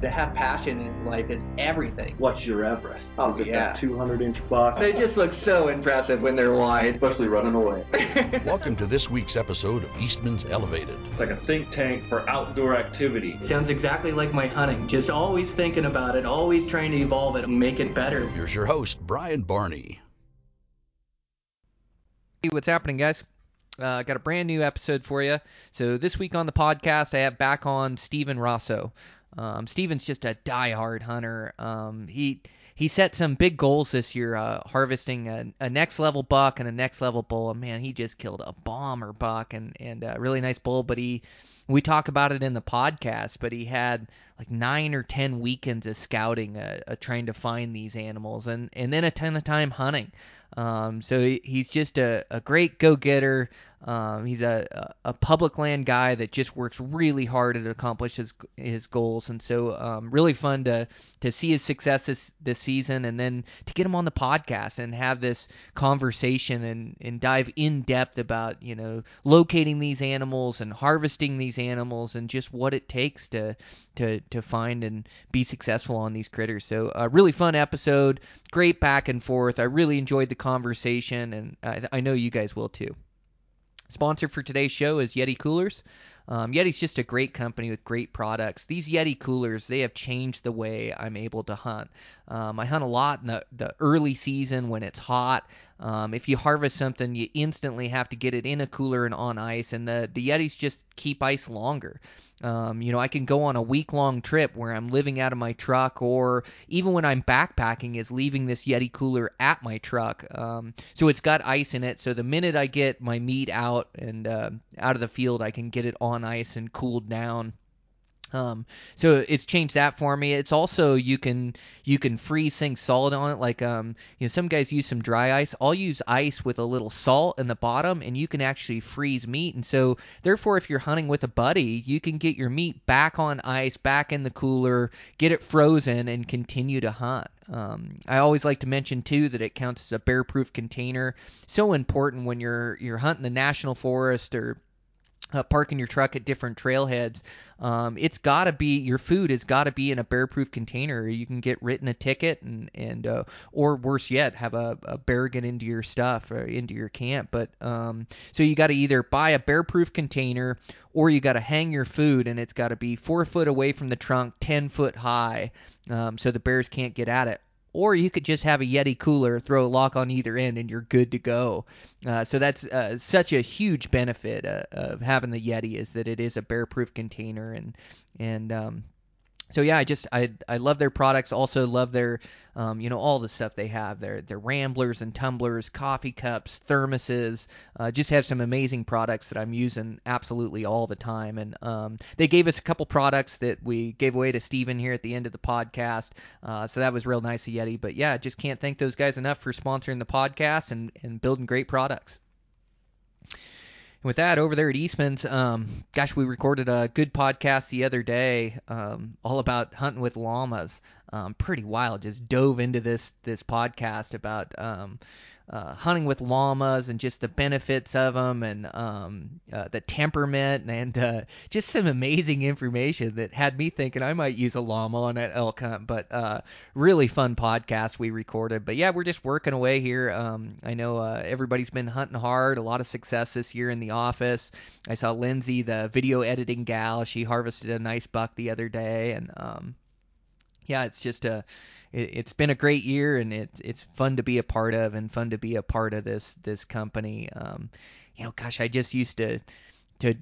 to have passion in life is everything. What's your Everest? Oh, Is it yeah. that 200 inch buck? They just look so impressive when they're wide. Especially running away. Welcome to this week's episode of Eastman's Elevated. It's like a think tank for outdoor activity. Sounds exactly like my hunting. Just always thinking about it, always trying to evolve it and make it better. Here's your host, Brian Barney. Hey, what's happening, guys? Uh, got a brand new episode for you. So this week on the podcast, I have back on Stephen Rosso. Um, Steven's just a die-hard hunter. Um, he he set some big goals this year, uh, harvesting a, a next level buck and a next level bull. And man, he just killed a bomber buck and and a really nice bull. But he we talk about it in the podcast, but he had like nine or ten weekends of scouting, uh, uh, trying to find these animals, and and then a ton of time hunting. Um, so he, he's just a, a great go-getter. Um, he's a, a public land guy that just works really hard to accomplish his his goals, and so um, really fun to to see his success this, this season, and then to get him on the podcast and have this conversation and, and dive in depth about you know locating these animals and harvesting these animals and just what it takes to to to find and be successful on these critters. So a really fun episode, great back and forth. I really enjoyed the conversation, and I, I know you guys will too. Sponsor for today's show is Yeti Coolers. Um, Yeti's just a great company with great products. These Yeti coolers, they have changed the way I'm able to hunt. Um, I hunt a lot in the, the early season when it's hot. Um, if you harvest something, you instantly have to get it in a cooler and on ice, and the, the Yetis just keep ice longer. Um, you know, I can go on a week long trip where I'm living out of my truck, or even when I'm backpacking, is leaving this Yeti cooler at my truck. Um, so it's got ice in it. So the minute I get my meat out and uh, out of the field, I can get it on ice and cooled down. Um, so it's changed that for me. It's also you can you can freeze things solid on it. Like um, you know, some guys use some dry ice. I'll use ice with a little salt in the bottom, and you can actually freeze meat. And so therefore, if you're hunting with a buddy, you can get your meat back on ice, back in the cooler, get it frozen, and continue to hunt. Um, I always like to mention too that it counts as a bear-proof container. So important when you're you're hunting the national forest or uh, parking your truck at different trailheads, um, it's got to be your food has got to be in a bear-proof container. You can get written a ticket and and uh, or worse yet, have a, a bear get into your stuff or into your camp. But um, so you got to either buy a bear-proof container or you got to hang your food and it's got to be four foot away from the trunk, ten foot high, um, so the bears can't get at it or you could just have a Yeti cooler, throw a lock on either end, and you're good to go. Uh, so that's uh, such a huge benefit uh, of having the Yeti is that it is a bear-proof container, and and um, so yeah, I just I I love their products. Also love their um, you know all the stuff they have. Their their ramblers and tumblers, coffee cups, thermoses. Uh, just have some amazing products that I'm using absolutely all the time. And um, they gave us a couple products that we gave away to Steven here at the end of the podcast. Uh, so that was real nice of Yeti. But yeah, just can't thank those guys enough for sponsoring the podcast and and building great products. And with that, over there at Eastman's, um, gosh, we recorded a good podcast the other day, um, all about hunting with llamas. Um, pretty wild. Just dove into this this podcast about um, uh, hunting with llamas and just the benefits of them and um, uh, the temperament and uh, just some amazing information that had me thinking I might use a llama on that elk hunt. But uh, really fun podcast we recorded. But yeah, we're just working away here. Um, I know uh, everybody's been hunting hard. A lot of success this year in the office. I saw Lindsay, the video editing gal. She harvested a nice buck the other day, and um, yeah, it's just a it, it's been a great year and it's it's fun to be a part of and fun to be a part of this this company. Um, you know, gosh, I just used to to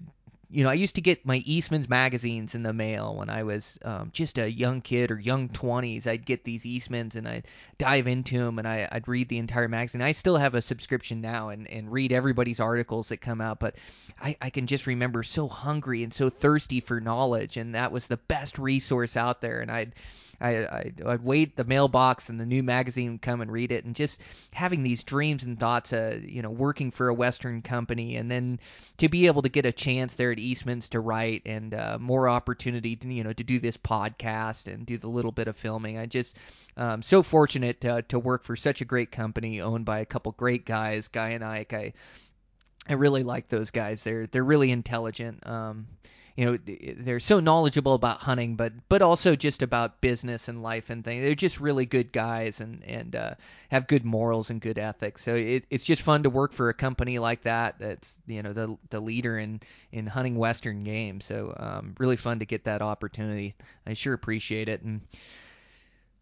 you know, I used to get my Eastman's magazines in the mail when I was um, just a young kid or young 20s. I'd get these Eastman's and I'd dive into them and I, I'd read the entire magazine. I still have a subscription now and, and read everybody's articles that come out, but I, I can just remember so hungry and so thirsty for knowledge, and that was the best resource out there. And I'd I, I I'd wait the mailbox and the new magazine would come and read it, and just having these dreams and thoughts, uh, you know, working for a Western company, and then to be able to get a chance there at Eastman's to write and uh, more opportunity, to, you know, to do this podcast and do the little bit of filming. I just um, so fortunate to, to work for such a great company owned by a couple great guys, Guy and Ike. I I really like those guys. They're they're really intelligent. Um, you know they're so knowledgeable about hunting, but but also just about business and life and things. They're just really good guys and and uh, have good morals and good ethics. So it, it's just fun to work for a company like that. That's you know the the leader in in hunting western game. So um, really fun to get that opportunity. I sure appreciate it and.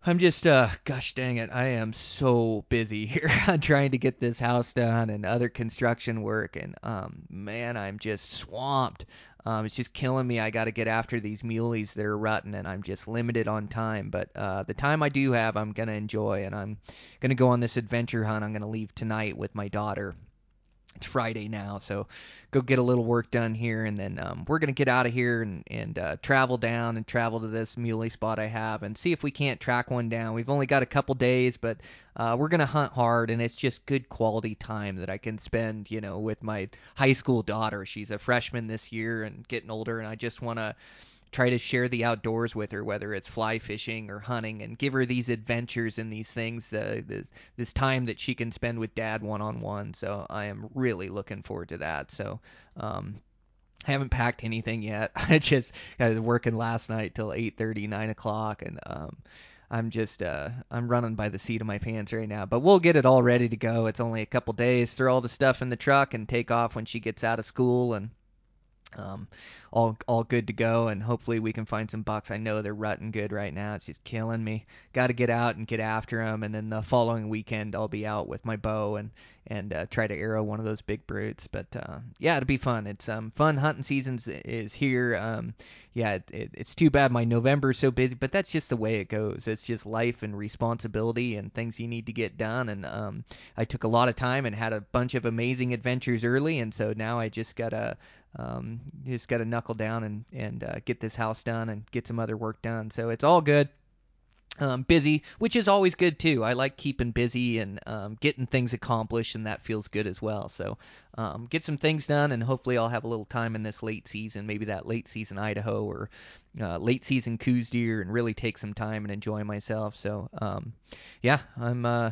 I'm just, uh, gosh dang it, I am so busy here trying to get this house done and other construction work, and um, man, I'm just swamped. Um, it's just killing me. I got to get after these muleys that are rutting, and I'm just limited on time. But uh, the time I do have, I'm gonna enjoy, and I'm gonna go on this adventure hunt. I'm gonna leave tonight with my daughter it's Friday now, so go get a little work done here, and then um, we're gonna get out of here and and uh, travel down and travel to this muley spot I have and see if we can't track one down. We've only got a couple days, but uh, we're gonna hunt hard, and it's just good quality time that I can spend, you know, with my high school daughter. She's a freshman this year and getting older, and I just wanna try to share the outdoors with her, whether it's fly fishing or hunting, and give her these adventures and these things, uh, this, this time that she can spend with dad one on one. So I am really looking forward to that. So um, I haven't packed anything yet. I just I was working last night till 8:30, 9 o'clock, and um, I'm just uh, I'm running by the seat of my pants right now. But we'll get it all ready to go. It's only a couple days. Throw all the stuff in the truck and take off when she gets out of school and um, all all good to go, and hopefully we can find some bucks. I know they're rutting good right now. It's just killing me. Got to get out and get after them, and then the following weekend I'll be out with my bow and and uh, try to arrow one of those big brutes. But uh, yeah, it'll be fun. It's um fun hunting season is here. Um, yeah, it, it, it's too bad my November's so busy, but that's just the way it goes. It's just life and responsibility and things you need to get done. And um, I took a lot of time and had a bunch of amazing adventures early, and so now I just gotta um, just gotta knuckle down and and uh, get this house done and get some other work done. So it's all good um, busy, which is always good too. I like keeping busy and um, getting things accomplished, and that feels good as well. So um, get some things done, and hopefully I'll have a little time in this late season, maybe that late season Idaho or uh, late season Coues deer, and really take some time and enjoy myself. So um, yeah, I'm. Uh,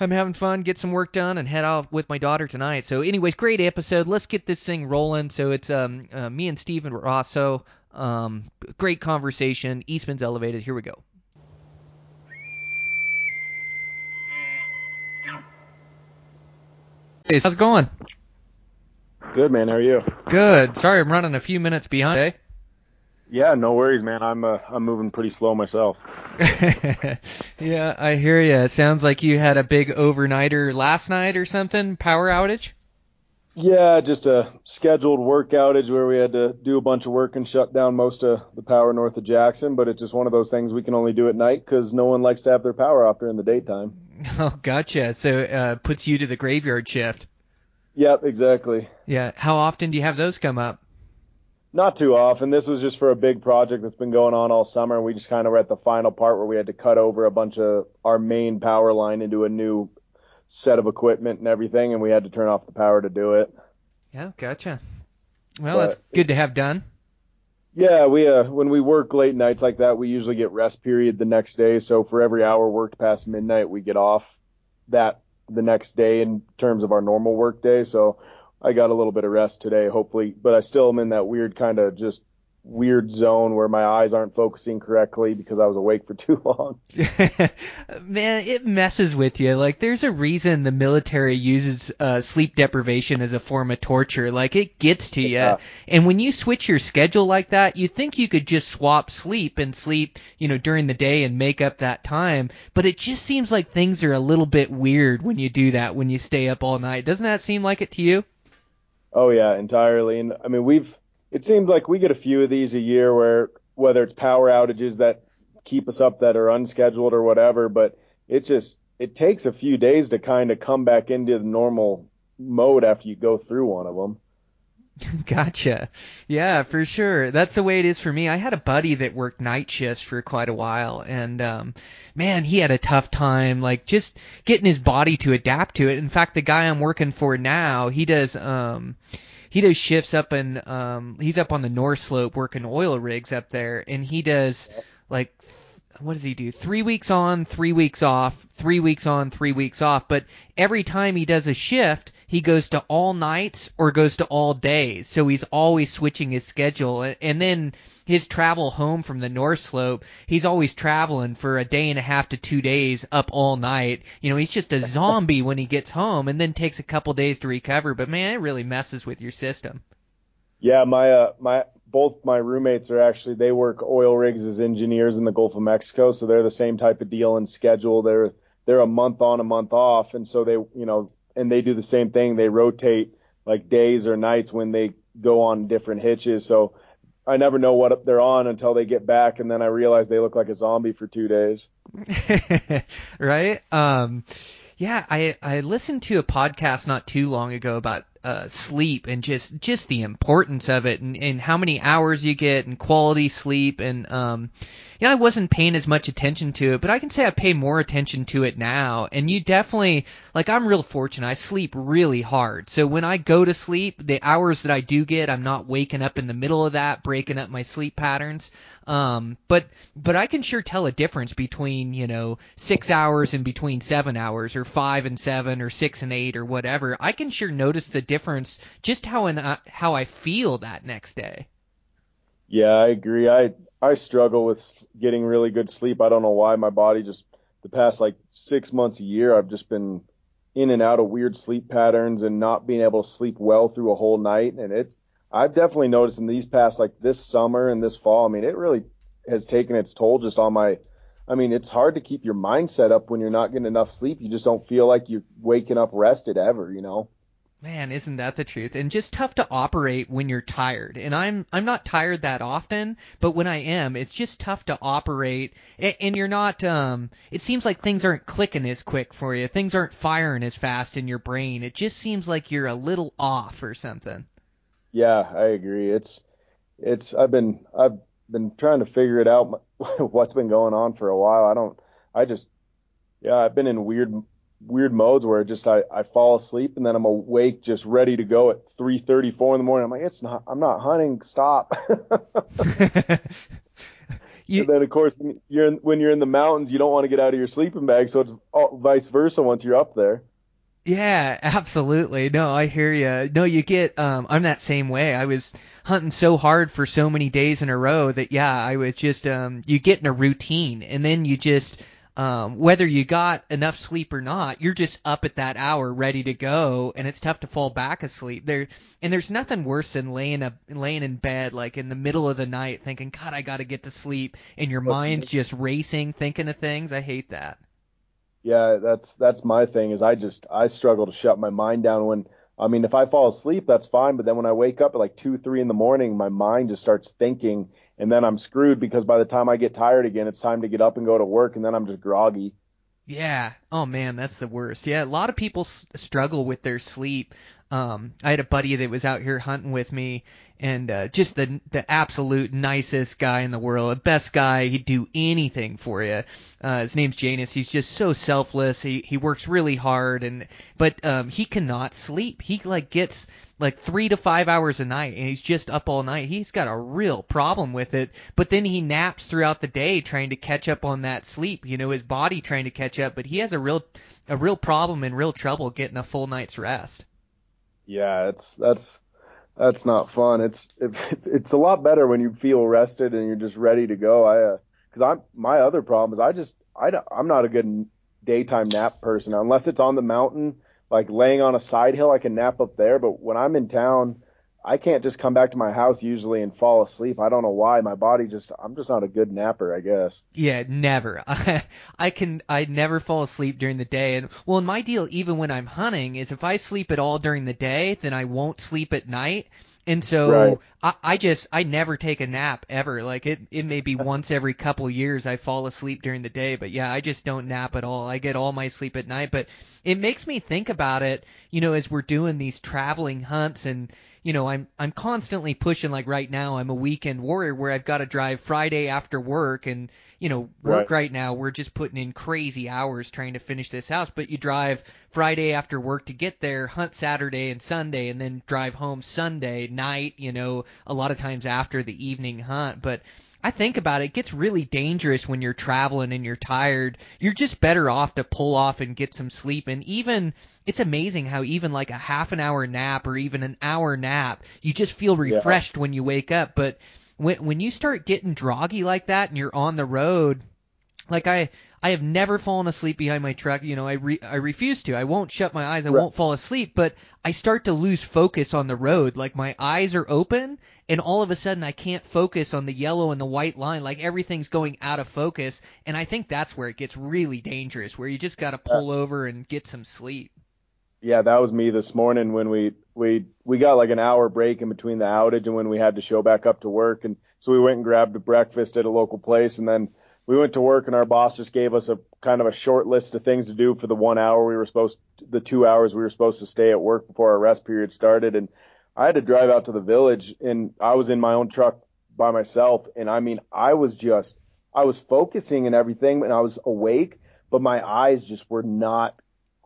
I'm having fun, get some work done, and head off with my daughter tonight. So, anyways, great episode. Let's get this thing rolling. So, it's um, uh, me and Steven Rosso. Um, great conversation. Eastman's elevated. Here we go. How's it going? Good man, how are you? Good. Sorry, I'm running a few minutes behind. Eh? Yeah, no worries, man. I'm uh, I'm moving pretty slow myself. yeah, I hear you. It sounds like you had a big overnighter last night or something, power outage. Yeah, just a scheduled work outage where we had to do a bunch of work and shut down most of the power north of Jackson. But it's just one of those things we can only do at night because no one likes to have their power off during the daytime. Oh, gotcha. So uh, puts you to the graveyard shift. Yep, exactly. Yeah. How often do you have those come up? Not too often. This was just for a big project that's been going on all summer. We just kind of were at the final part where we had to cut over a bunch of our main power line into a new set of equipment and everything, and we had to turn off the power to do it. Yeah, gotcha. Well, but, that's good to have done. Yeah, we uh when we work late nights like that, we usually get rest period the next day. So for every hour worked past midnight, we get off that the next day in terms of our normal work day. So I got a little bit of rest today, hopefully, but I still am in that weird kind of just weird zone where my eyes aren't focusing correctly because I was awake for too long. Man, it messes with you. Like, there's a reason the military uses uh, sleep deprivation as a form of torture. Like, it gets to you. Yeah. And when you switch your schedule like that, you think you could just swap sleep and sleep, you know, during the day and make up that time. But it just seems like things are a little bit weird when you do that, when you stay up all night. Doesn't that seem like it to you? Oh yeah, entirely. And I mean, we've it seems like we get a few of these a year where whether it's power outages that keep us up that are unscheduled or whatever, but it just it takes a few days to kind of come back into the normal mode after you go through one of them. Gotcha. Yeah, for sure. That's the way it is for me. I had a buddy that worked night shifts for quite a while and um man, he had a tough time like just getting his body to adapt to it. In fact, the guy I'm working for now, he does um he does shifts up in um he's up on the north slope working oil rigs up there and he does like what does he do? Three weeks on, three weeks off, three weeks on, three weeks off. But every time he does a shift, he goes to all nights or goes to all days. So he's always switching his schedule. And then his travel home from the North Slope, he's always traveling for a day and a half to two days up all night. You know, he's just a zombie when he gets home and then takes a couple days to recover. But man, it really messes with your system. Yeah, my uh, my both my roommates are actually they work oil rigs as engineers in the Gulf of Mexico, so they're the same type of deal and schedule. They're they're a month on, a month off, and so they you know and they do the same thing. They rotate like days or nights when they go on different hitches. So I never know what they're on until they get back, and then I realize they look like a zombie for two days. right? Um, yeah, I I listened to a podcast not too long ago about uh, sleep and just just the importance of it and, and how many hours you get and quality sleep and um you know I wasn't paying as much attention to it but I can say I pay more attention to it now and you definitely like I'm real fortunate I sleep really hard so when I go to sleep the hours that I do get I'm not waking up in the middle of that breaking up my sleep patterns um, but but I can sure tell a difference between you know six hours and between seven hours, or five and seven, or six and eight, or whatever. I can sure notice the difference just how in uh, how I feel that next day. Yeah, I agree. I I struggle with getting really good sleep. I don't know why my body just the past like six months a year I've just been in and out of weird sleep patterns and not being able to sleep well through a whole night and it's I've definitely noticed in these past like this summer and this fall. I mean, it really has taken its toll just on my. I mean, it's hard to keep your mindset up when you're not getting enough sleep. You just don't feel like you're waking up rested ever, you know. Man, isn't that the truth? And just tough to operate when you're tired. And I'm I'm not tired that often, but when I am, it's just tough to operate. And you're not. Um, it seems like things aren't clicking as quick for you. Things aren't firing as fast in your brain. It just seems like you're a little off or something. Yeah, I agree. It's it's I've been I've been trying to figure it out what's been going on for a while. I don't I just yeah, I've been in weird weird modes where just I, I fall asleep and then I'm awake just ready to go at 3:34 in the morning. I'm like, it's not I'm not hunting. Stop. you, and then of course when you're in, when you're in the mountains, you don't want to get out of your sleeping bag, so it's all, vice versa once you're up there. Yeah, absolutely. No, I hear you. No, you get. Um, I'm that same way. I was hunting so hard for so many days in a row that yeah, I was just. Um, you get in a routine, and then you just. Um, whether you got enough sleep or not, you're just up at that hour, ready to go, and it's tough to fall back asleep. There, and there's nothing worse than laying a laying in bed like in the middle of the night, thinking, God, I got to get to sleep, and your mind's just racing, thinking of things. I hate that. Yeah, that's that's my thing. Is I just I struggle to shut my mind down when I mean if I fall asleep that's fine, but then when I wake up at like two three in the morning, my mind just starts thinking, and then I'm screwed because by the time I get tired again, it's time to get up and go to work, and then I'm just groggy. Yeah. Oh man, that's the worst. Yeah, a lot of people s- struggle with their sleep. Um, I had a buddy that was out here hunting with me, and uh, just the the absolute nicest guy in the world, a best guy. He'd do anything for you. Uh, his name's Janus. He's just so selfless. He he works really hard, and but um, he cannot sleep. He like gets like three to five hours a night, and he's just up all night. He's got a real problem with it. But then he naps throughout the day trying to catch up on that sleep. You know, his body trying to catch up, but he has a real a real problem and real trouble getting a full night's rest. Yeah, it's that's that's not fun. It's it, it's a lot better when you feel rested and you're just ready to go. I because uh, I'm my other problem is I just I I'm not a good daytime nap person unless it's on the mountain like laying on a side hill I can nap up there. But when I'm in town, I can't just come back to my house usually and fall asleep. I don't know why. My body just I'm just not a good napper, I guess. Yeah, never. I, I can I never fall asleep during the day and well, my deal even when I'm hunting is if I sleep at all during the day, then I won't sleep at night. And so right. I, I just I never take a nap ever. Like it it may be once every couple years I fall asleep during the day, but yeah, I just don't nap at all. I get all my sleep at night, but it makes me think about it, you know, as we're doing these traveling hunts and you know, I'm I'm constantly pushing like right now I'm a weekend warrior where I've got to drive Friday after work and you know, work right. right now we're just putting in crazy hours trying to finish this house, but you drive Friday after work to get there, hunt Saturday and Sunday and then drive home Sunday night, you know, a lot of times after the evening hunt, but I think about it, it gets really dangerous when you're traveling and you're tired. You're just better off to pull off and get some sleep. And even it's amazing how even like a half an hour nap or even an hour nap, you just feel refreshed when you wake up. But when when you start getting droggy like that and you're on the road, like I I have never fallen asleep behind my truck. You know, I re, I refuse to. I won't shut my eyes. I Right. won't fall asleep. But I start to lose focus on the road. Like my eyes are open, and all of a sudden I can't focus on the yellow and the white line. Like everything's going out of focus. And I think that's where it gets really dangerous, where you just got to uh, pull over and get some sleep. Yeah, that was me this morning when we we we got like an hour break in between the outage and when we had to show back up to work. And so we went and grabbed a breakfast at a local place. And then we went to work and our boss just gave us a kind of a short list of things to do for the one hour we were supposed the two hours we were supposed to stay at work before our rest period started. And I had to drive out to the village and I was in my own truck by myself. And I mean I was just I was focusing and everything and I was awake but my eyes just were not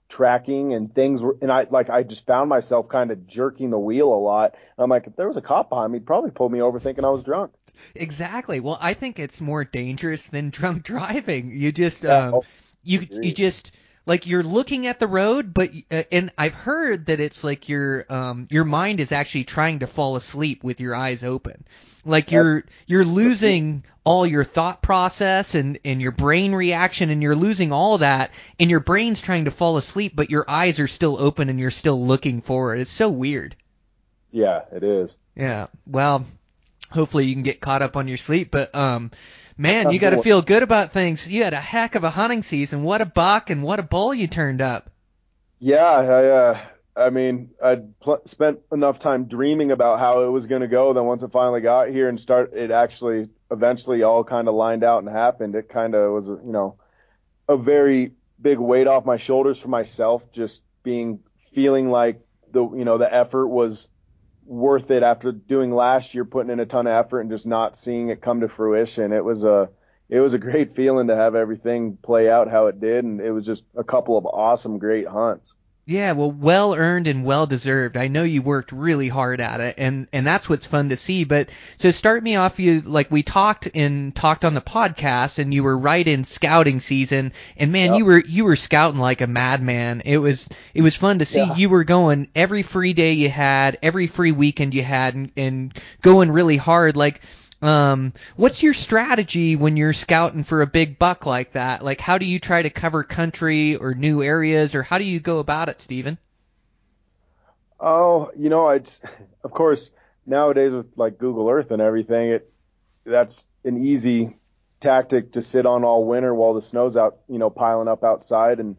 tracking and things were and I like I just found myself kind of jerking the wheel a lot. And I'm like, if there was a cop behind me, he'd probably pull me over thinking I was drunk. Exactly. Well, I think it's more dangerous than drunk driving. You just um, oh, you you just like you're looking at the road, but uh, and I've heard that it's like your um your mind is actually trying to fall asleep with your eyes open. Like you're you're losing all your thought process and and your brain reaction and you're losing all that and your brain's trying to fall asleep but your eyes are still open and you're still looking forward. It's so weird. Yeah, it is. Yeah. Well, hopefully you can get caught up on your sleep, but um man, you got to feel good about things. You had a heck of a hunting season. What a buck and what a bull you turned up. Yeah, I uh I mean, I'd pl- spent enough time dreaming about how it was going to go. Then once it finally got here and start, it actually eventually all kind of lined out and happened. It kind of was, you know, a very big weight off my shoulders for myself, just being feeling like the, you know, the effort was worth it after doing last year, putting in a ton of effort and just not seeing it come to fruition. It was a, it was a great feeling to have everything play out how it did. And it was just a couple of awesome, great hunts. Yeah, well, well earned and well deserved. I know you worked really hard at it, and and that's what's fun to see. But so start me off. You like we talked and talked on the podcast, and you were right in scouting season, and man, Yep. you were you were scouting like a madman. It was it was fun to see. Yeah. You were going every free day you had, every free weekend you had, and, and going really hard. Like, um, what's your strategy when you're scouting for a big buck like that? Like, how do you try to cover country or new areas, or how do you go about it, Stephen? Oh, you know, it's of course nowadays with like Google Earth and everything, it that's an easy tactic to sit on all winter while the snow's out, you know, piling up outside. And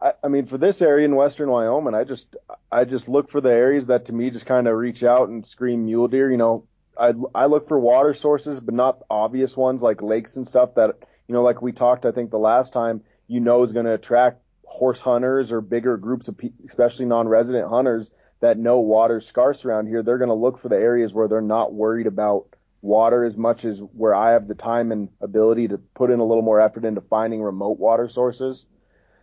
I, I mean, for this area in western Wyoming, I just I just look for the areas that to me just kind of reach out and scream mule deer. You know, I I look for water sources, but not obvious ones like lakes and stuff that you know, like we talked, I think the last time, you know, is going to attract horse hunters or bigger groups of people, especially non-resident hunters that know water's scarce around here. They're going to look for the areas where they're not worried about water as much as where I have the time and ability to put in a little more effort into finding remote water sources.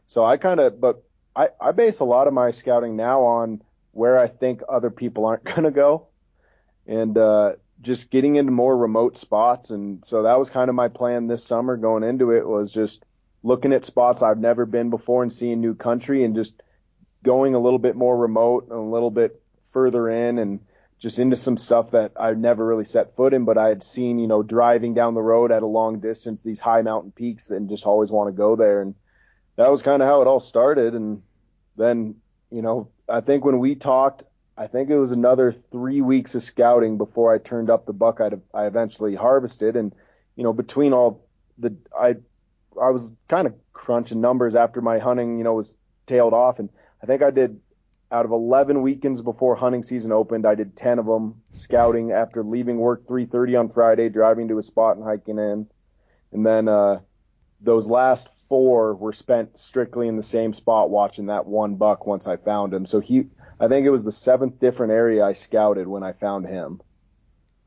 So I kind of, but I, I base a lot of my scouting now on where I think other people aren't going to go and, uh, just getting into more remote spots. And so that was kind of my plan this summer going into it was just looking at spots I've never been before and seeing new country and just going a little bit more remote and a little bit further in and just into some stuff that I've never really set foot in, but I had seen, you know, driving down the road at a long distance, these high mountain peaks and just always want to go there. And that was kind of how it all started. And then, you know, I think when we talked, I think it was another three weeks of scouting before I turned up the buck I'd, I eventually harvested. And, you know, between all the, I, I was kind of crunching numbers after my hunting, you know, was tailed off. And I think I did out of 11 weekends before hunting season opened, I did 10 of them scouting after leaving work 3:30 on Friday, driving to a spot and hiking in. And then uh those last four were spent strictly in the same spot watching that one buck once I found him. So he I think it was the seventh different area I scouted when I found him.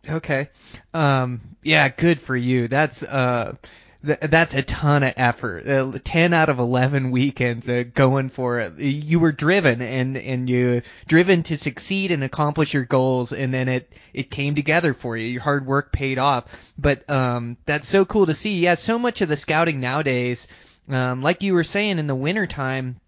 Okay. Um, yeah, good for you. That's uh, Th- that's a ton of effort. Uh, Ten out of eleven weekends uh, going for it. You were driven and and you driven to succeed and accomplish your goals, and then it it came together for you. Your hard work paid off. But um, that's so cool to see. Yeah, so much of the scouting nowadays, um, like you were saying in the wintertime,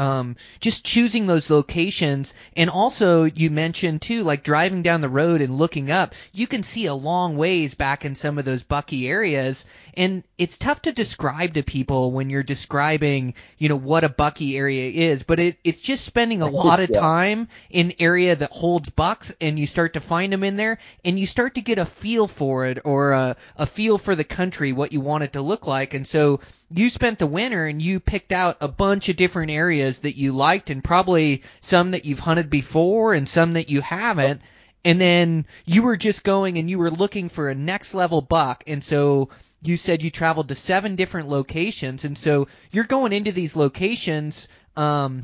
um, just choosing those locations. And also you mentioned too like driving down the road and looking up you can see a long ways back in some of those bucky areas and it's tough to describe to people when you're describing you know what a bucky area is but it, it's just spending a lot of Yeah. time in area that holds bucks and you start to find them in there and you start to get a feel for it or a, a feel for the country what you want it to look like. And so you spent the winter and you picked out a bunch of different areas that you liked and probably some that you've hunted before and some that you haven't. And then you were just going and you were looking for a next level buck. And so you said you traveled to seven different locations and so you're going into these locations um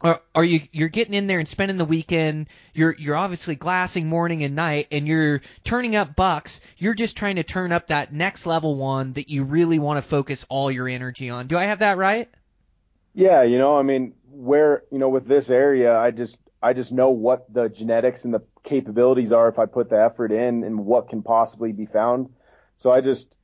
are, are you you're getting in there and spending the weekend. You're you're obviously glassing morning and night and you're turning up bucks. You're just trying to turn up that next level one that you really want to focus all your energy on. Do i have that right? Yeah, you know, I mean, where you know, with this area, I just I just know what the genetics and the capabilities are if I put the effort in and what can possibly be found. So I just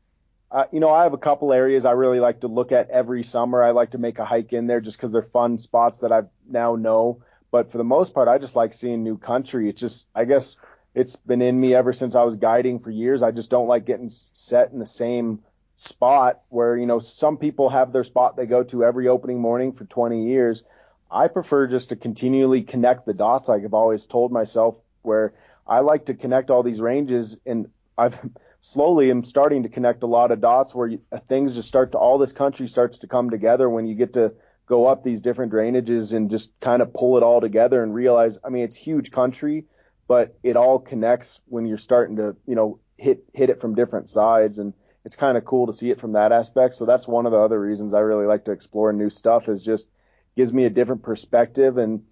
uh, you know, I have a couple areas I really like to look at every summer. I like to make a hike in there just because they're fun spots that I now know. But for the most part, I just like seeing new country. It's just, I guess, it's been in me ever since I was guiding for years. I just don't like getting set in the same spot where you know some people have their spot they go to every opening morning for 20 years. I prefer just to continually connect the dots. Like I've always told myself, where I like to connect all these ranges, and I've slowly am starting to connect a lot of dots where you, uh, things just start to all this country starts to come together when you get to go up these different drainages and just kind of pull it all together and realize. I mean, it's huge country, but it all connects when you're starting to you know hit hit it from different sides and it's kind of cool to see it from that aspect. So that's one of the other reasons I really like to explore new stuff is just gives me a different perspective. And,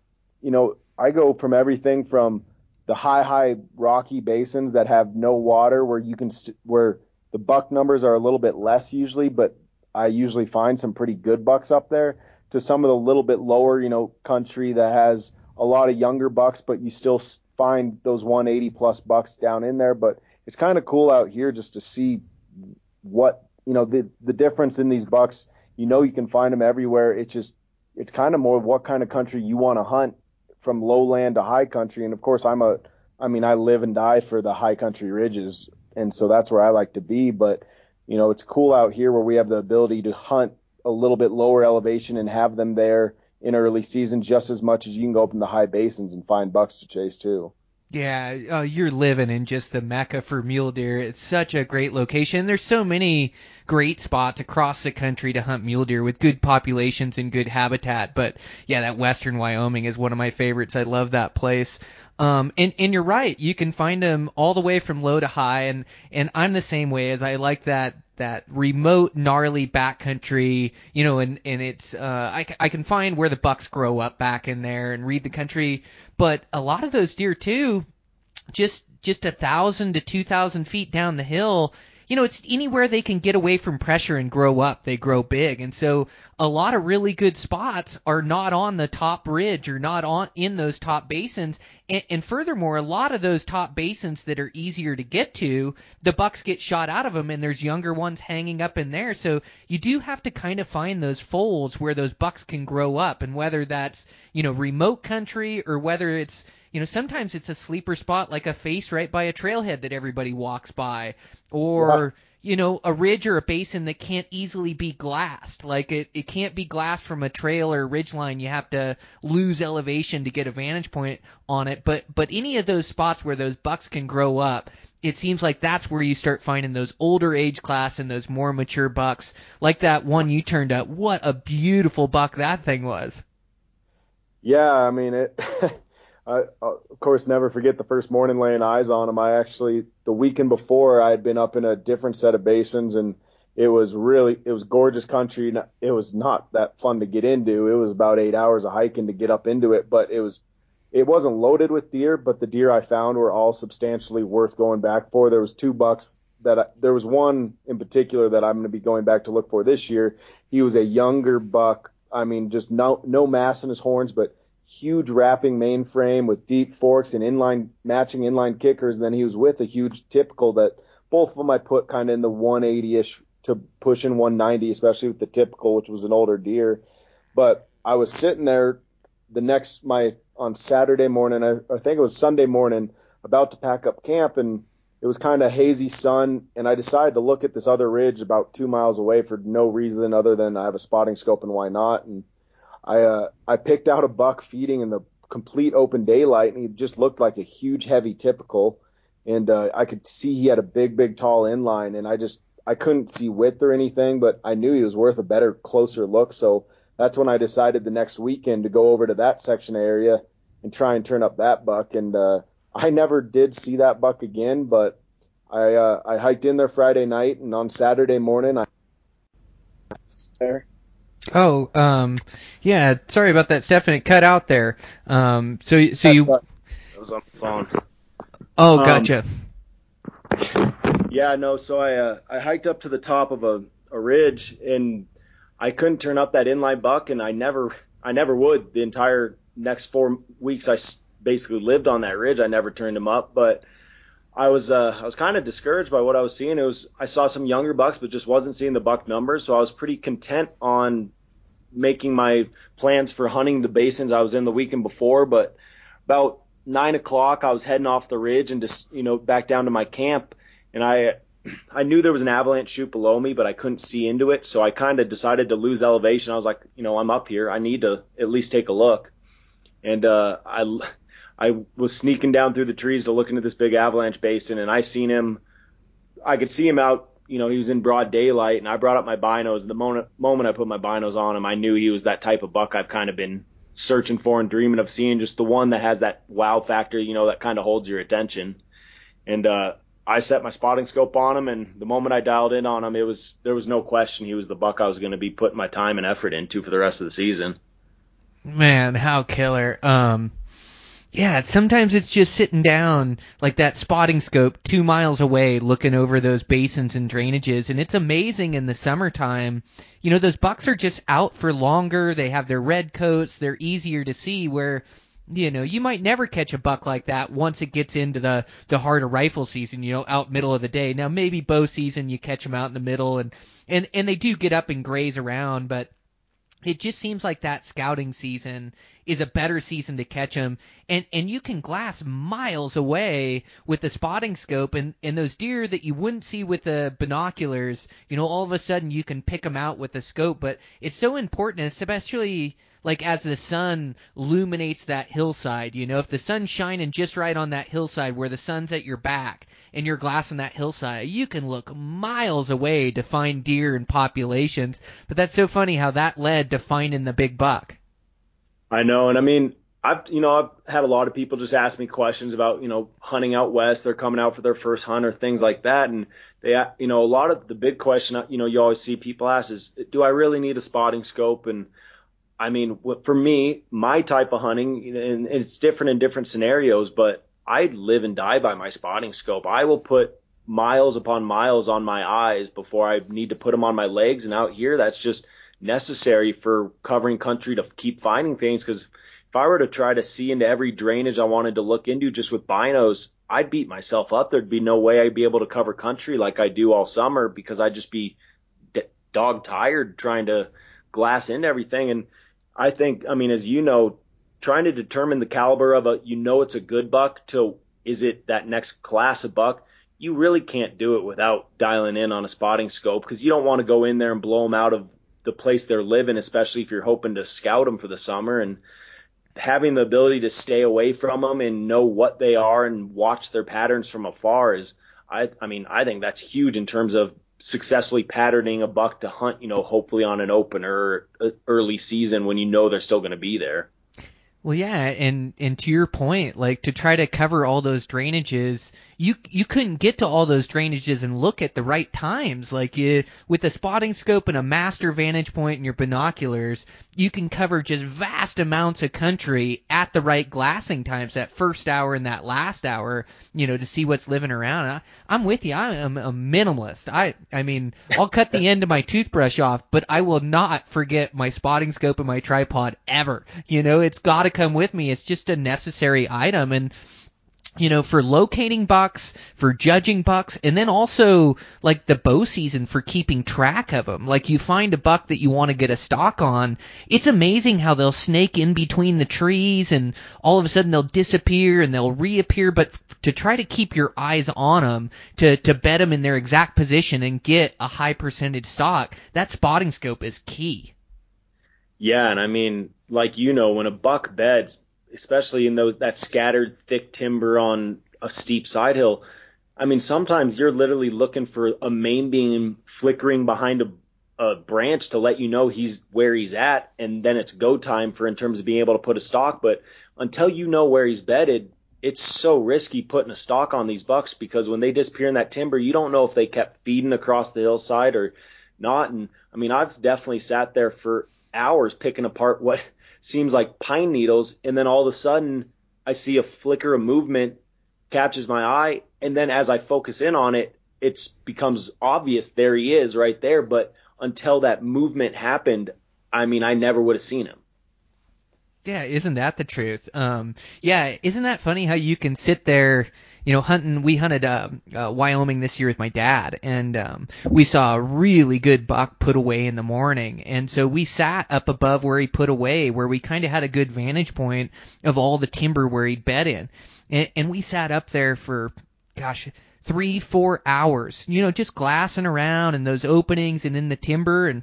you know, I go from everything from the high, high rocky basins that have no water where you can, st- where the buck numbers are a little bit less usually, but I usually find some pretty good bucks up there to some of the little bit lower, you know, country that has a lot of younger bucks, but you still find those 180 plus bucks down in there. But it's kind of cool out here just to see what you know the the difference in these bucks. You know you can find them everywhere. It's just it's kind of more what kind of country you want to hunt from lowland to high country. And of course I'm a I mean I live and die for the high country ridges, and so that's where I like to be. But you know it's cool out here where we have the ability to hunt a little bit lower elevation and have them there in early season just as much as you can go up in the high basins and find bucks to chase too. Yeah, uh, you're living in just the mecca for mule deer. It's such a great location. There's so many great spots across the country to hunt mule deer with good populations and good habitat. But yeah, that western Wyoming is one of my favorites. I love that place. Um, and, and you're right. You can find them all the way from low to high. And, and I'm the same way as I like that, that remote, gnarly backcountry, you know, and, and it's, uh, I, I can find where the bucks grow up back in there and read the country. But a lot of those deer too, just just a thousand to two thousand feet down the hill, you know, it's anywhere they can get away from pressure and grow up, they grow big. And so a lot of really good spots are not on the top ridge or not on in those top basins. And, and furthermore, a lot of those top basins that are easier to get to, the bucks get shot out of them and there's younger ones hanging up in there. So you do have to kind of find those folds where those bucks can grow up and whether that's, you know, remote country or whether it's you know, sometimes it's a sleeper spot like a face right by a trailhead that everybody walks by, or you know, a ridge or a basin that can't easily be glassed. Like it, it can't be glassed from a trail or a ridge line. You have to lose elevation to get a vantage point on it. But but any of those spots where those bucks can grow up, it seems like that's where you start finding those older age class and those more mature bucks. Like that one you turned up. What a beautiful buck that thing was. Yeah, I mean it. I, uh, of course, never forget the first morning laying eyes on him. I actually, the weekend before, I had been up in a different set of basins, and it was really, it was gorgeous country. It was not that fun to get into. It was about eight hours of hiking to get up into it, but it was, it wasn't loaded with deer, but the deer I found were all substantially worth going back for. There was two bucks that I, there was one in particular that I'm going to be going back to look for this year. He was a younger buck. I mean, just no no mass in his horns, but huge wrapping mainframe with deep forks and inline matching inline kickers. And then he was with a huge typical that both of them I put kind of in the 180 ish to pushing 190, especially with the typical, which was an older deer. But I was sitting there the next my on Saturday morning, I, I think it was Sunday morning, about to pack up camp, and it was kind of hazy sun, and I decided to look at this other ridge about two miles away for no reason other than I have a spotting scope and why not. And I uh, I picked out a buck feeding in the complete open daylight, and he just looked like a huge heavy typical, and uh, I could see he had a big big tall inline, and I just I couldn't see width or anything, but I knew he was worth a better closer look, so that's when I decided the next weekend to go over to that section area and try and turn up that buck. And uh, I never did see that buck again, but I uh, I hiked in there Friday night, and on Saturday morning I there. Oh, um, yeah. Sorry about that, Stefan. It cut out there. Um, so so you. sucked. I was on the phone. Oh, um, gotcha. Yeah, no. So I uh, I hiked up to the top of a, a ridge and I couldn't turn up that inline buck, and I never I never would the entire next four weeks. I basically lived on that ridge. I never turned him up, but I was uh, I was kind of discouraged by what I was seeing. It was I saw some younger bucks, but just wasn't seeing the buck numbers. So I was pretty content on making my plans for hunting the basins I was in the weekend before. But about nine o'clock, I was heading off the ridge and just you know back down to my camp, and I I knew there was an avalanche chute below me, but I couldn't see into it. So I kind of decided to lose elevation. I was like, you know, I'm up here. I need to at least take a look. And uh, I I was sneaking down through the trees to look into this big avalanche basin, and I seen him. I could see him out. You know, he was in broad daylight, and I brought up my binos. The moment moment I put my binos on him, I knew he was that type of buck I've kind of been searching for and dreaming of seeing. Just the one that has that wow factor. You know, that kind of holds your attention. And uh, I set my spotting scope on him, and the moment I dialed in on him, it was there was no question he was the buck I was going to be putting my time and effort into for the rest of the season. Man, how killer. Um, yeah, sometimes it's just sitting down like that spotting scope two miles away looking over those basins and drainages. And it's amazing in the summertime. You know, those bucks are just out for longer. They have their red coats. They're easier to see where, you know, you might never catch a buck like that once it gets into the, the of rifle season, you know, out middle of the day. Now maybe bow season you catch them out in the middle and, and, and they do get up and graze around, but it just seems like that scouting season is a better season to catch them and and you can glass miles away with the spotting scope and and those deer that you wouldn't see with the binoculars you know all of a sudden you can pick them out with the scope. But it's so important especially like as the sun illuminates that hillside you know if the sun's shining just right on that hillside where the sun's at your back and you're glassing that hillside you can look miles away to find deer and populations but that's so funny how that led to finding the big buck I know, and I mean, I've you know I've had a lot of people just ask me questions about you know hunting out west. They're coming out for their first hunt or things like that, and they you know a lot of the big question you know you always see people ask is, do I really need a spotting scope? And I mean, for me, my type of hunting, and it's different in different scenarios, but I live and die by my spotting scope. I will put miles upon miles on my eyes before I need to put them on my legs. And out here, that's just necessary for covering country to keep finding things. Because if I were to try to see into every drainage I wanted to look into just with binos, I'd beat myself up. There'd be no way I'd be able to cover country like I do all summer because I'd just be d- dog tired trying to glass into everything. And I think, I mean, as you know, trying to determine the caliber of a, you know, it's a good buck to is it that next class of buck? You really can't do it without dialing in on a spotting scope because you don't want to go in there and blow them out of the place they're living, especially if you're hoping to scout them for the summer. And having the ability to stay away from them and know what they are and watch their patterns from afar is, I, I mean, I think that's huge in terms of successfully patterning a buck to hunt, you know, hopefully on an opener uh, early season when you know they're still going to be there. Well, yeah, and and to your point, like to try to cover all those drainages, you you couldn't get to all those drainages and look at the right times. Like you, with a spotting scope and a master vantage point and your binoculars, you can cover just vast amounts of country at the right glassing times, that first hour and that last hour, you know, to see what's living around. I, I'm with you. I'm a minimalist. I I mean, I'll cut the end of my toothbrush off, but I will not forget my spotting scope and my tripod ever. You know, it's got to come with me. It's just a necessary item and you know, for locating bucks, for judging bucks, and then also like the bow season for keeping track of them. Like you find a buck that you want to get a stock on, it's amazing how they'll snake in between the trees and all of a sudden they'll disappear and they'll reappear. But to try to keep your eyes on them, to to bet them in their exact position and get a high percentage stock, that spotting scope is key. Yeah, and I mean, like you know, when a buck beds, especially in those that scattered thick timber on a steep side hill. I mean, sometimes you're literally looking for a main beam flickering behind a, a branch to let you know he's where he's at, and then it's go time for in terms of being able to put a stock. But until you know where he's bedded, it's so risky putting a stock on these bucks because when they disappear in that timber, you don't know if they kept feeding across the hillside or not. And I mean, I've definitely sat there for hours picking apart what seems like pine needles, and then all of a sudden I see a flicker of movement catches my eye, and then as I focus in on it, it becomes obvious there he is right there. But until that movement happened, I mean, I never would have seen him. Yeah, isn't that the truth? Um, yeah, isn't that funny how you can sit there you know, hunting, we hunted, uh, uh, Wyoming this year with my dad and, um, we saw a really good buck put away in the morning. And so we sat up above where he put away, where we kind of had a good vantage point of all the timber where he'd bed in. And, and we sat up there for, gosh, three, four hours, you know, just glassing around in those openings and in the timber and,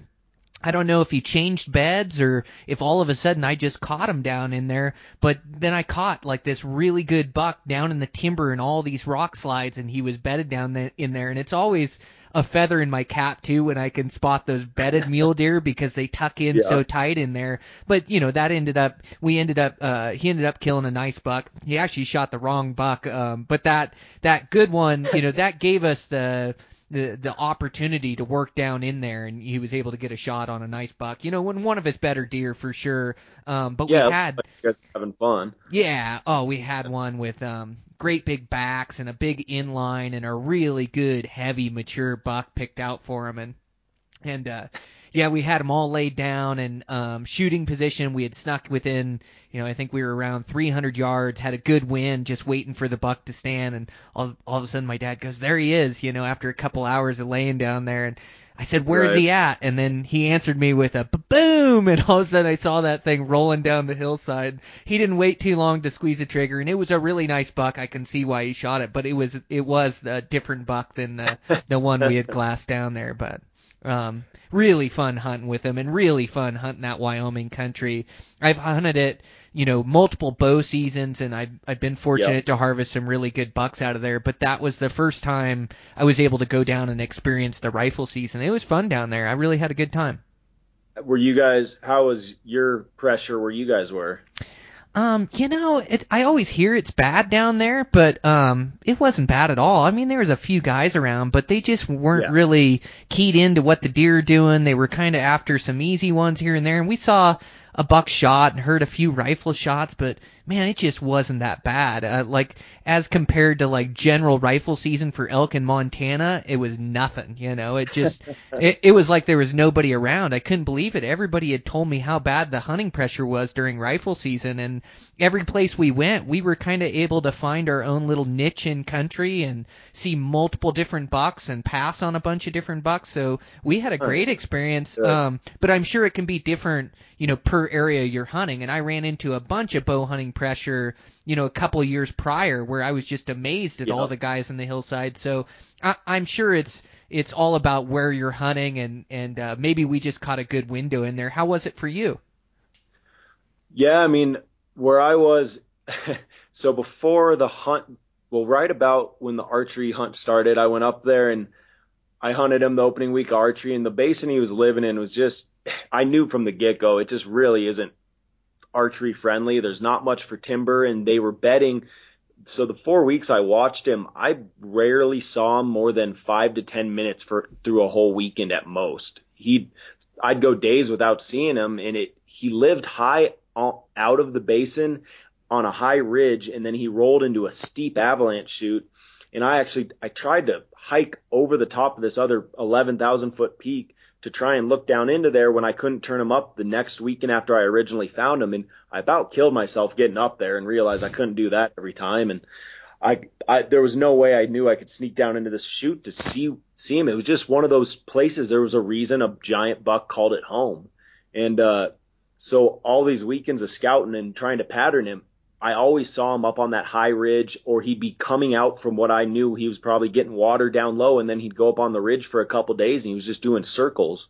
I don't know if he changed beds or if all of a sudden I just caught him down in there, but then I caught like this really good buck down in the timber and all these rock slides and he was bedded down in there and it's always a feather in my cap too when I can spot those bedded mule deer because they tuck in yeah. so tight in there. But you know that ended up we ended up uh he ended up killing a nice buck. He actually shot the wrong buck, um but that that good one, you know, that gave us the the the opportunity to work down in there, and he was able to get a shot on a nice buck. You know, when one of his better deer for sure. Um, but yeah, we had like having fun. Yeah. Oh, we had one with um great big backs and a big inline and a really good heavy mature buck picked out for him, and and uh yeah, we had them all laid down and um, shooting position. We had snuck within, you know, I think we were around 300 yards, had a good wind, just waiting for the buck to stand. And all, all of a sudden, my dad goes, "There he is!" You know, after a couple hours of laying down there, and I said, "Where's right. he at?" And then he answered me with a boom, and all of a sudden I saw that thing rolling down the hillside. He didn't wait too long to squeeze the trigger, and it was a really nice buck. I can see why he shot it, but it was it was a different buck than the the one we had glassed down there. But um, really fun hunting with them and really fun hunting that Wyoming country. I've hunted it, you know, multiple bow seasons and I've, I've been fortunate yep. to harvest some really good bucks out of there, but that was the first time I was able to go down and experience the rifle season. It was fun down there. I really had a good time. Were you guys, how was your pressure where you guys were? Um, you know, it, I always hear it's bad down there, but um, it wasn't bad at all. I mean, there was a few guys around, but they just weren't yeah. really keyed into what the deer are doing. They were kind of after some easy ones here and there, and we saw a buck shot and heard a few rifle shots, but man, it just wasn't that bad. Uh, like as compared to like general rifle season for elk in Montana, it was nothing. You know, it just it, it was like there was nobody around. I couldn't believe it. Everybody had told me how bad the hunting pressure was during rifle season, and every place we went, we were kind of able to find our own little niche in country and see multiple different bucks and pass on a bunch of different bucks. So we had a great experience. Um, but I'm sure it can be different, you know, per area you're hunting. And I ran into a bunch of bow hunting pressure, you know, a couple years prior where I was just amazed at all the guys in the hillside. So I, I'm sure it's it's all about where you're hunting and and uh, maybe we just caught a good window in there. How was it for you? Yeah, I mean, where I was, so before the hunt, well, right about when the archery hunt started, I went up there and I hunted him the opening week archery, and the basin he was living in was just, I knew from the get go, it just really isn't archery friendly. There's not much for timber, and they were betting. so the four weeks I watched him, I rarely saw him more than five to ten minutes for through a whole weekend at most. He, I'd go days without seeing him, and it he lived high out of the basin on a high ridge, and then he rolled into a steep avalanche chute. And I actually I tried to hike over the top of this other 11,000 foot peak to try and look down into there when I couldn't turn him up the next weekend after I originally found him. And I about killed myself getting up there and realized I couldn't do that every time. And I, I, there was no way I knew I could sneak down into this chute to see, see him. It was just one of those places. There was a reason a giant buck called it home. And, uh, so all these weekends of scouting and trying to pattern him, I always saw him up on that high ridge, or he'd be coming out from what I knew he was probably getting water down low, and then he'd go up on the ridge for a couple days, and he was just doing circles.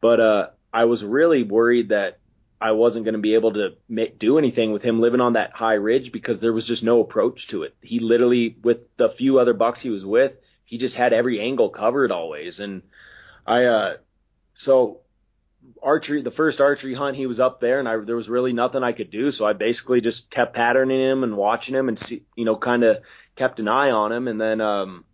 But uh, I was really worried that I wasn't going to be able to make, do anything with him living on that high ridge because there was just no approach to it. He literally, with the few other bucks he was with, he just had every angle covered always, and I uh, so archery, the first archery hunt, he was up there, and I there was really nothing I could do, so I basically just kept patterning him and watching him, and see, you know, kind of kept an eye on him, and then um,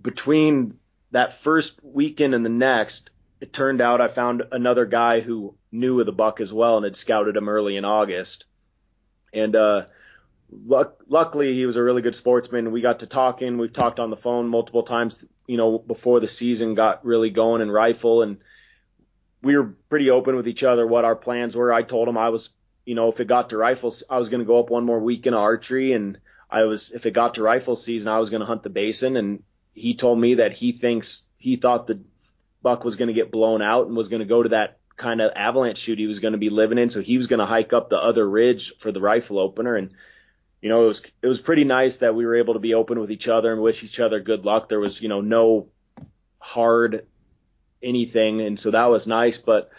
between that first weekend and the next, it turned out I found another guy who knew of the buck as well and had scouted him early in August, and uh, luck, luckily he was a really good sportsman. We got to talking. We've talked on the phone multiple times, you know, before the season got really going in rifle and we were pretty open with each other what our plans were. I told him I was, you know, if it got to rifles, I was going to go up one more week in archery, and I was, if it got to rifle season, I was going to hunt the basin. And he told me that he thinks he thought the buck was going to get blown out and was going to go to that kind of avalanche chute he was going to be living in, so he was going to hike up the other ridge for the rifle opener. And you know, it was it was pretty nice that we were able to be open with each other and wish each other good luck. There was, you know, no hard anything, and so that was nice. But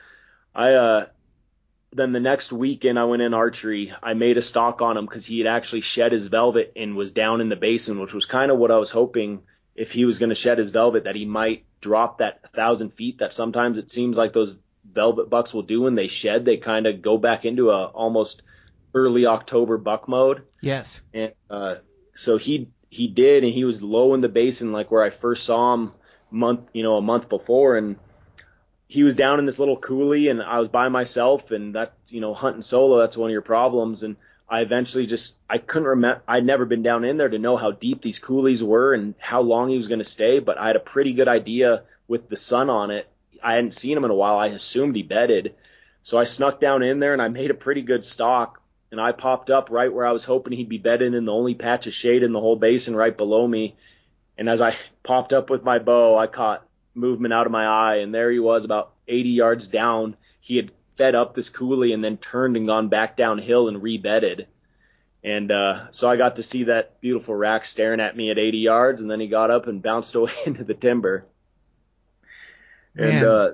I uh, then the next weekend I went in archery. I made a stock on him because he had actually shed his velvet and was down in the basin, which was kind of what I was hoping if he was going to shed his velvet that he might drop that thousand feet that sometimes it seems like those velvet bucks will do when they shed. They kind of go back into a almost early October buck mode. Yes. And uh, so he he did, and he was low in the basin, like where I first saw him month, you know, a month before, and he was down in this little coulee, and I was by myself, and that, you know, hunting solo, that's one of your problems, and I eventually just I couldn't remember. I'd never been down in there to know how deep these coulees were and how long he was going to stay, but I had a pretty good idea with the sun on it. I hadn't seen him in a while. I assumed he bedded, so I snuck down in there and I made a pretty good stalk. And I popped up right where I was hoping he'd be bedded in the only patch of shade in the whole basin right below me. And as I popped up with my bow, I caught movement out of my eye, and there he was about 80 yards down. He had fed up this coulee and then turned and gone back downhill and rebedded. And uh, so I got to see that beautiful rack staring at me at 80 yards, and then he got up and bounced away into the timber. And uh,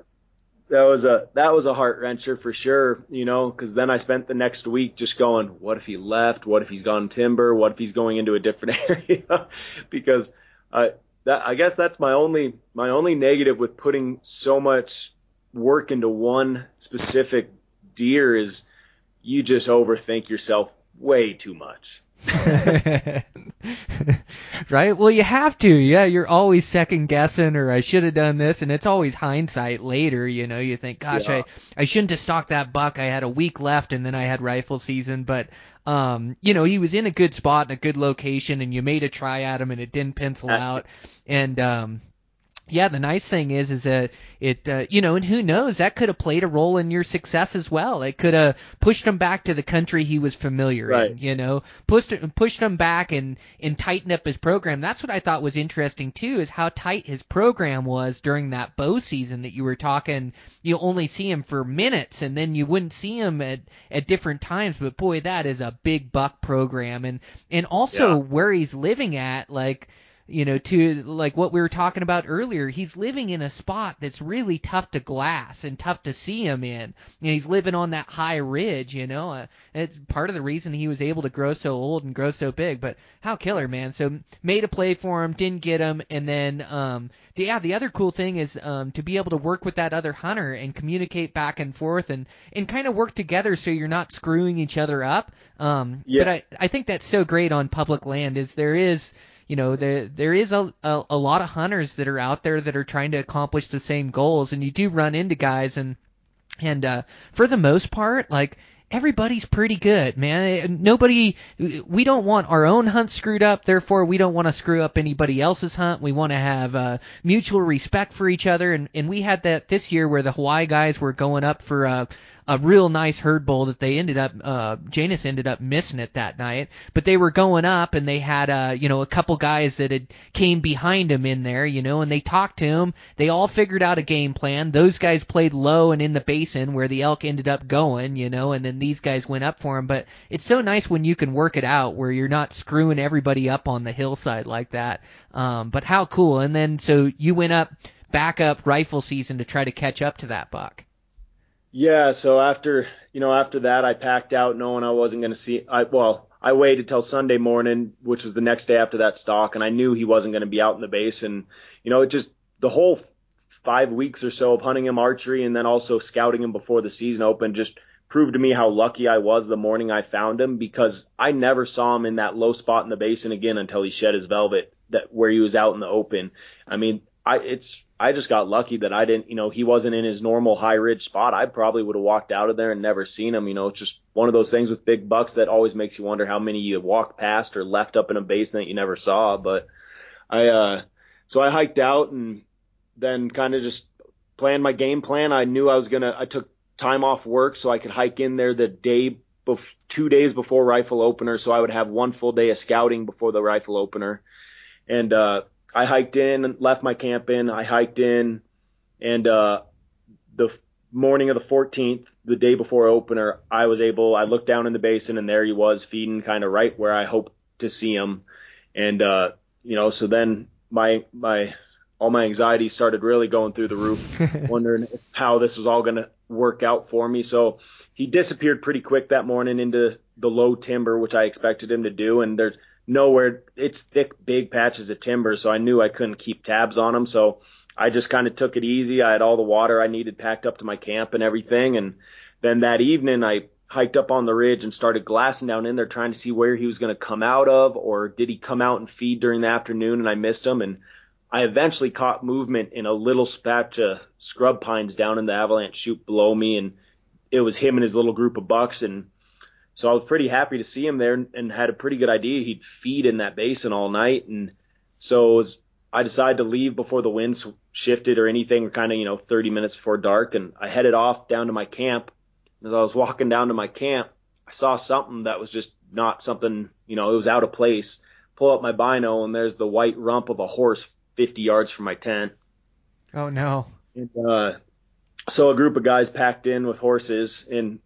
that was a that was a heart wrencher for sure, you know, because then I spent the next week just going, what if he left? What if he's gone timber? What if he's going into a different area? because uh, that I guess that's my only my only negative with putting so much work into one specific deer is you just overthink yourself way too much. right? Well, you have to. Yeah, you're always second guessing, or I should have done this, and it's always hindsight later. You know, you think, gosh, yeah. I I shouldn't have stalked that buck. I had a week left, and then I had rifle season. But um, you know, he was in a good spot in a good location, and you made a try at him, and it didn't pencil out. And um, yeah, the nice thing is, is that it, uh, you know, and who knows, that could have played a role in your success as well. It could have pushed him back to the country he was familiar right. in, you know, pushed pushed him back and and tightened up his program. That's what I thought was interesting too, is how tight his program was during that bow season that you were talking. You only see him for minutes, and then you wouldn't see him at at different times. But boy, that is a big buck program, and and also yeah. where he's living at, like you know, to like what we were talking about earlier, he's living in a spot that's really tough to glass and tough to see him in. And he's living on that high ridge, you know. Uh, it's part of the reason he was able to grow so old and grow so big. But how killer, man! So made a play for him, didn't get him, and then um, the, yeah, the other cool thing is um, to be able to work with that other hunter and communicate back and forth and and kind of work together so you're not screwing each other up. Um, Yeah. But I, I think that's so great on public land is there is, you know, there there is a, a a lot of hunters that are out there that are trying to accomplish the same goals, and you do run into guys and and uh, for the most part, like everybody's pretty good, man. Nobody, we don't want our own hunt screwed up. Therefore, we don't want to screw up anybody else's hunt. We want to have uh, mutual respect for each other, and and we had that this year where the Hawaii guys were going up for a a real nice herd bull that they ended up uh Janus ended up missing it that night. But they were going up and they had uh you know a couple guys that had came behind him in there you know and they talked to him. They all figured out a game plan. Those guys played low and in the basin where the elk ended up going you know and then these guys went up for him. But it's so nice when you can work it out where you're not screwing everybody up on the hillside like that. Um but how cool. And then so you went up back up rifle season to try to catch up to that buck Yeah, so after you know after that I packed out knowing I wasn't going to see I well I waited till Sunday morning, which was the next day after that stalk, and I knew he wasn't going to be out in the basin. You know, it just the whole five weeks or so of hunting him archery and then also scouting him before the season opened just proved to me how lucky I was the morning I found him because I never saw him in that low spot in the basin again until he shed his velvet that where he was out in the open. I mean, I it's I just got lucky that I didn't, you know, he wasn't in his normal high ridge spot. I probably would have walked out of there and never seen him. You know, it's just one of those things with big bucks that always makes you wonder how many you walked past or left up in a basin that you never saw. But I, uh, so I hiked out and then kind of just planned my game plan. I knew I was gonna. I took time off work so I could hike in there the day, bef- two days before rifle opener, so I would have one full day of scouting before the rifle opener. And uh, I hiked in, and left my camp in. I hiked in, and uh, the morning of the 14th, the day before opener, I was able. I looked down in the basin, and there he was feeding, kind of right where I hoped to see him. And uh, you know, so then my my all my anxiety started really going through the roof, wondering how this was all going to work out for me. So he disappeared pretty quick that morning into the low timber, which I expected him to do. And there's nowhere, it's thick, big patches of timber. So I knew I couldn't keep tabs on him. So I just kind of took it easy. I had all the water I needed packed up to my camp and everything. And then that evening I hiked up on the ridge and started glassing down in there trying to see where he was going to come out of or did he come out and feed during the afternoon and I missed him. And I eventually caught movement in a little patch of scrub pines down in the avalanche chute below me, and it was him and his little group of bucks. And so I was pretty happy to see him there, and had a pretty good idea he'd feed in that basin all night. And so was, I decided to leave before the winds shifted or anything, or kind of you know 30 minutes before dark, and I headed off down to my camp. As I was walking down to my camp, I saw something that was just not something, you know, it was out of place. Pull up my bino, and there's the white rump of a horse 50 yards from my tent. Oh no. And, uh, so a group of guys packed in with horses and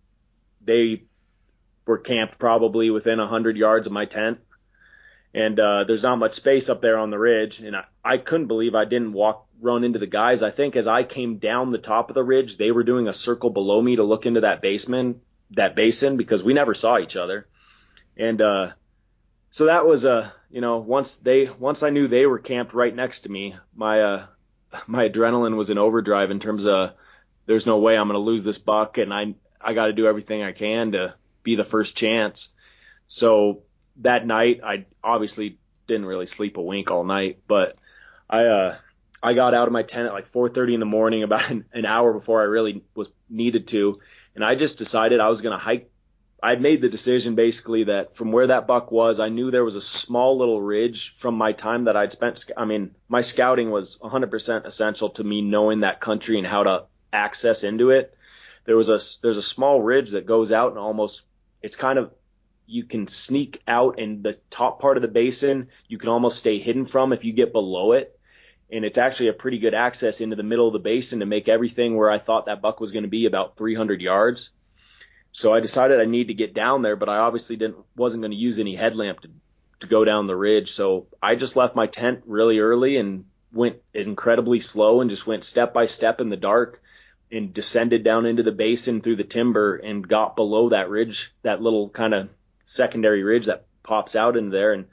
they were camped probably within a hundred yards of my tent. And, uh, there's not much space up there on the ridge. And I, I couldn't believe I didn't walk, run into the guys. I think as I came down the top of the ridge, they were doing a circle below me to look into that basement, that basin because we never saw each other. And, uh, so that was a, you know, once they, once I knew they were camped right next to me, my, uh, my adrenaline was in overdrive in terms of there's no way I'm going to lose this buck and I, I got to do everything I can to be the first chance. So that night, I obviously didn't really sleep a wink all night, but I, uh, I got out of my tent at like 4:30 in the morning, about an, an hour before I really was needed to, and I just decided I was going to hike I'd made the decision basically that from where that buck was, I knew there was a small little ridge from my time that I'd spent. I mean, my scouting was 100% essential to me knowing that country and how to access into it. There was a there's a small ridge that goes out and almost it's kind of you can sneak out in the top part of the basin. You can almost stay hidden from if you get below it. And it's actually a pretty good access into the middle of the basin to make everything where I thought that buck was going to be about 300 yards. So I decided I need to get down there, but I obviously didn't wasn't going to use any headlamp to to go down the ridge. So I just left my tent really early and went incredibly slow and just went step by step in the dark and descended down into the basin through the timber and got below that ridge, that little kind of secondary ridge that pops out in there. And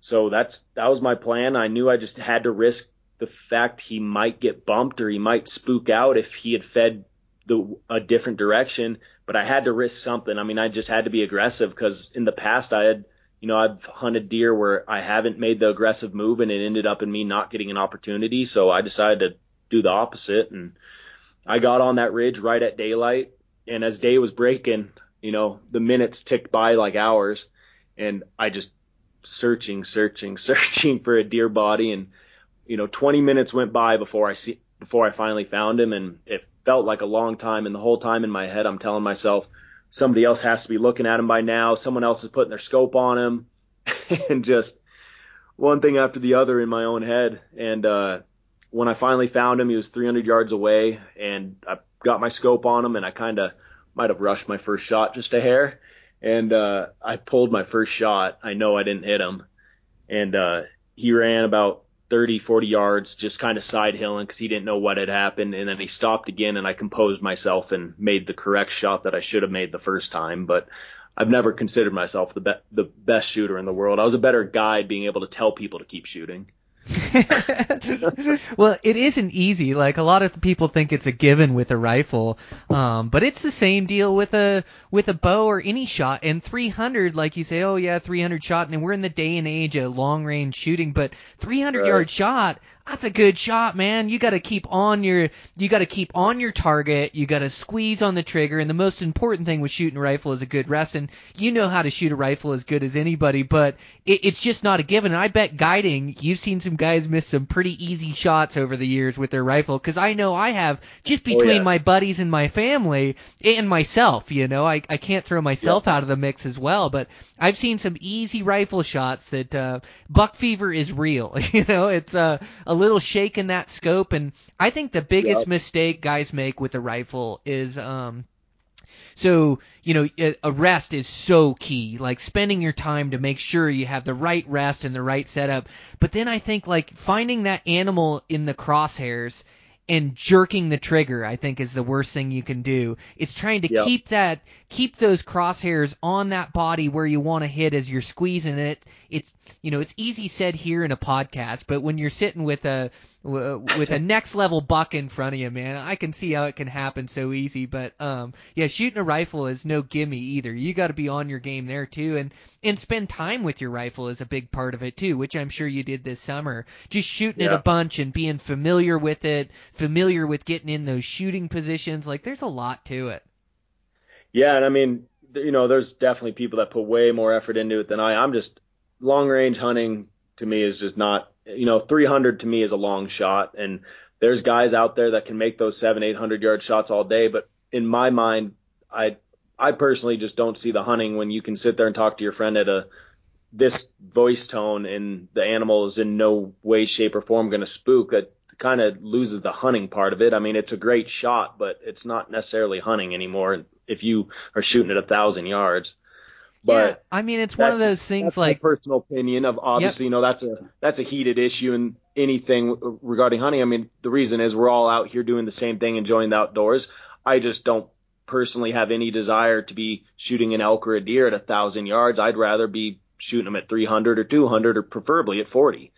so that's that was my plan. I knew I just had to risk the fact he might get bumped or he might spook out if he had fed the a different direction but I had to risk something. I mean, I just had to be aggressive because in the past I had, you know, I've hunted deer where I haven't made the aggressive move and it ended up in me not getting an opportunity. So I decided to do the opposite and I got on that ridge right at daylight. And as day was breaking, you know, the minutes ticked by like hours and I just searching, searching, searching for a deer body. And, you know, 20 minutes went by before I see, before I finally found him. And it felt like a long time. And the whole time in my head, I'm telling myself, somebody else has to be looking at him by now. Someone else is putting their scope on him and just one thing after the other in my own head. And, uh, when I finally found him, he was 300 yards away and I got my scope on him and I kind of might have rushed my first shot just a hair. And, uh, I pulled my first shot. I know I didn't hit him and, uh, he ran about 30, 40 yards, just kind of side hilling because he didn't know what had happened. And then he stopped again, and I composed myself and made the correct shot that I should have made the first time. But I've never considered myself the be- the best shooter in the world. I was a better guide being able to tell people to keep shooting. well, it isn't easy. Like a lot of people think it's a given with a rifle, um, but it's the same deal with a with a bow or any shot. And 300, like you say, oh yeah, 300 shot, and we're in the day and age of long range shooting, but 300 right. yard shot, that's a good shot, man. You got to keep on your you got to keep on your target. You got to squeeze on the trigger. And the most important thing with shooting a rifle is a good rest. And you know how to shoot a rifle as good as anybody, but it, it's just not a given. And I bet guiding, you've seen some guys miss some pretty easy shots over the years with their rifle because I know I have just between oh, yeah. my buddies and my family and myself. You know, I I can't throw myself yeah. out of the mix as well, but I've seen some easy rifle shots that uh, buck fever is real. you know, it's uh, a little shake in that scope. And I think the biggest yep. mistake guys make with a rifle is, um, so, you know, a rest is so key, like spending your time to make sure you have the right rest and the right setup. But then I think like finding that animal in the crosshairs and jerking the trigger I think is the worst thing you can do. It's trying to yep. keep that keep those crosshairs on that body where you want to hit as you're squeezing it. It's you know, it's easy said here in a podcast, but when you're sitting with a with a next level buck in front of you, man, I can see how it can happen so easy. But um, yeah, shooting a rifle is no gimme either. You got to be on your game there too, and and spend time with your rifle is a big part of it too, which I'm sure you did this summer. Just shooting yeah. it a bunch and being familiar with it, familiar with getting in those shooting positions. Like there's a lot to it. Yeah, and I mean, you know, there's definitely people that put way more effort into it than I. I'm just long range hunting to me is just not, you know, 300 to me is a long shot, and there's guys out there that can make those seven, 800 yard shots all day. But in my mind, I, I personally just don't see the hunting when you can sit there and talk to your friend at a this voice tone and the animal is in no way, shape, or form going to spook. That kind of loses the hunting part of it. I mean, it's a great shot, but it's not necessarily hunting anymore if you are shooting at a thousand yards. But yeah, I mean, it's one of those things like personal opinion of obviously, yep. you know, that's a that's a heated issue in anything regarding hunting. I mean, the reason is we're all out here doing the same thing, enjoying the outdoors. I just don't personally have any desire to be shooting an elk or a deer at a thousand yards. I'd rather be shooting them at 300 or 200 or preferably at 40.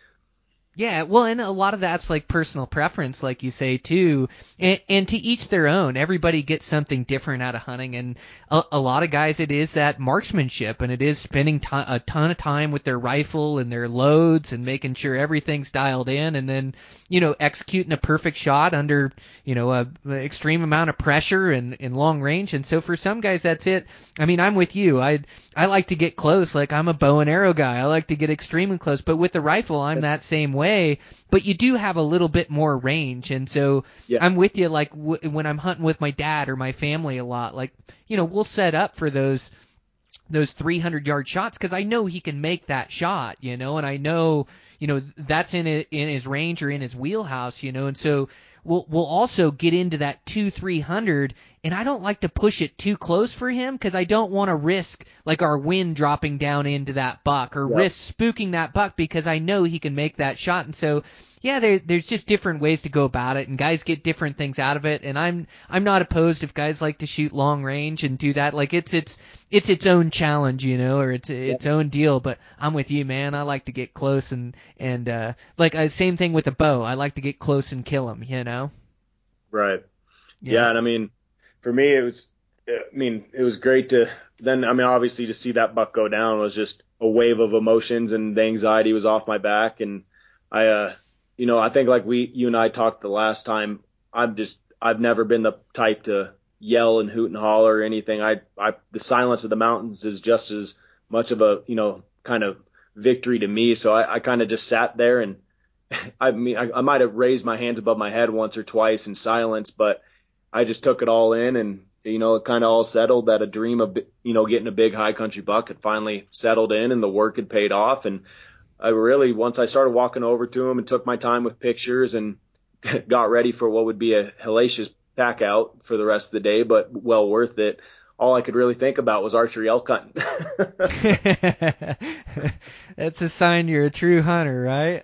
Yeah, well, and a lot of that's like personal preference, like you say too, and, and to each their own. Everybody gets something different out of hunting, and a, a lot of guys it is that marksmanship, and it is spending t- a ton of time with their rifle and their loads and making sure everything's dialed in, and then you know executing a perfect shot under you know a, a extreme amount of pressure and in long range. And so for some guys, that's it. I mean, I'm with you. I I like to get close, like I'm a bow and arrow guy. I like to get extremely close, but with the rifle, I'm that same way, but you do have a little bit more range. And so yeah. I'm with you. Like w- when I'm hunting with my dad or my family a lot, like you know we'll set up for those those 300 yard shots because I know he can make that shot, you know, and I know you know that's in a, in his range or in his wheelhouse, you know, and so we'll we'll also get into that two three hundred and I don't like to push it too close for him because I don't want to risk like our wind dropping down into that buck or yep. risk spooking that buck because I know he can make that shot. And so, yeah, there, there's just different ways to go about it, and guys get different things out of it. And I'm I'm not opposed if guys like to shoot long range and do that. Like it's it's it's its own challenge, you know, or it's its own deal. But I'm with you, man. I like to get close and and uh, like uh, same thing with a bow. I like to get close and kill him, you know. Right. Yeah, yeah and I mean for me, it was I mean, it was great to then. I mean, obviously to see that buck go down was just a wave of emotions, and the anxiety was off my back. And I, uh, you know, I think like we, you and I talked the last time. I'm just, I've never been the type to yell and hoot and holler or anything. I, I, the silence of the mountains is just as much of a, you know, kind of victory to me. So I, I kind of just sat there and I mean, I, I might have raised my hands above my head once or twice in silence, but I just took it all in and, you know, it kind of all settled that a dream of, you know, getting a big high country buck had finally settled in and the work had paid off. And I really, once I started walking over to him and took my time with pictures and got ready for what would be a hellacious pack out for the rest of the day, but well worth it all I could really think about was archery elk hunting. That's a sign you're a true hunter, right?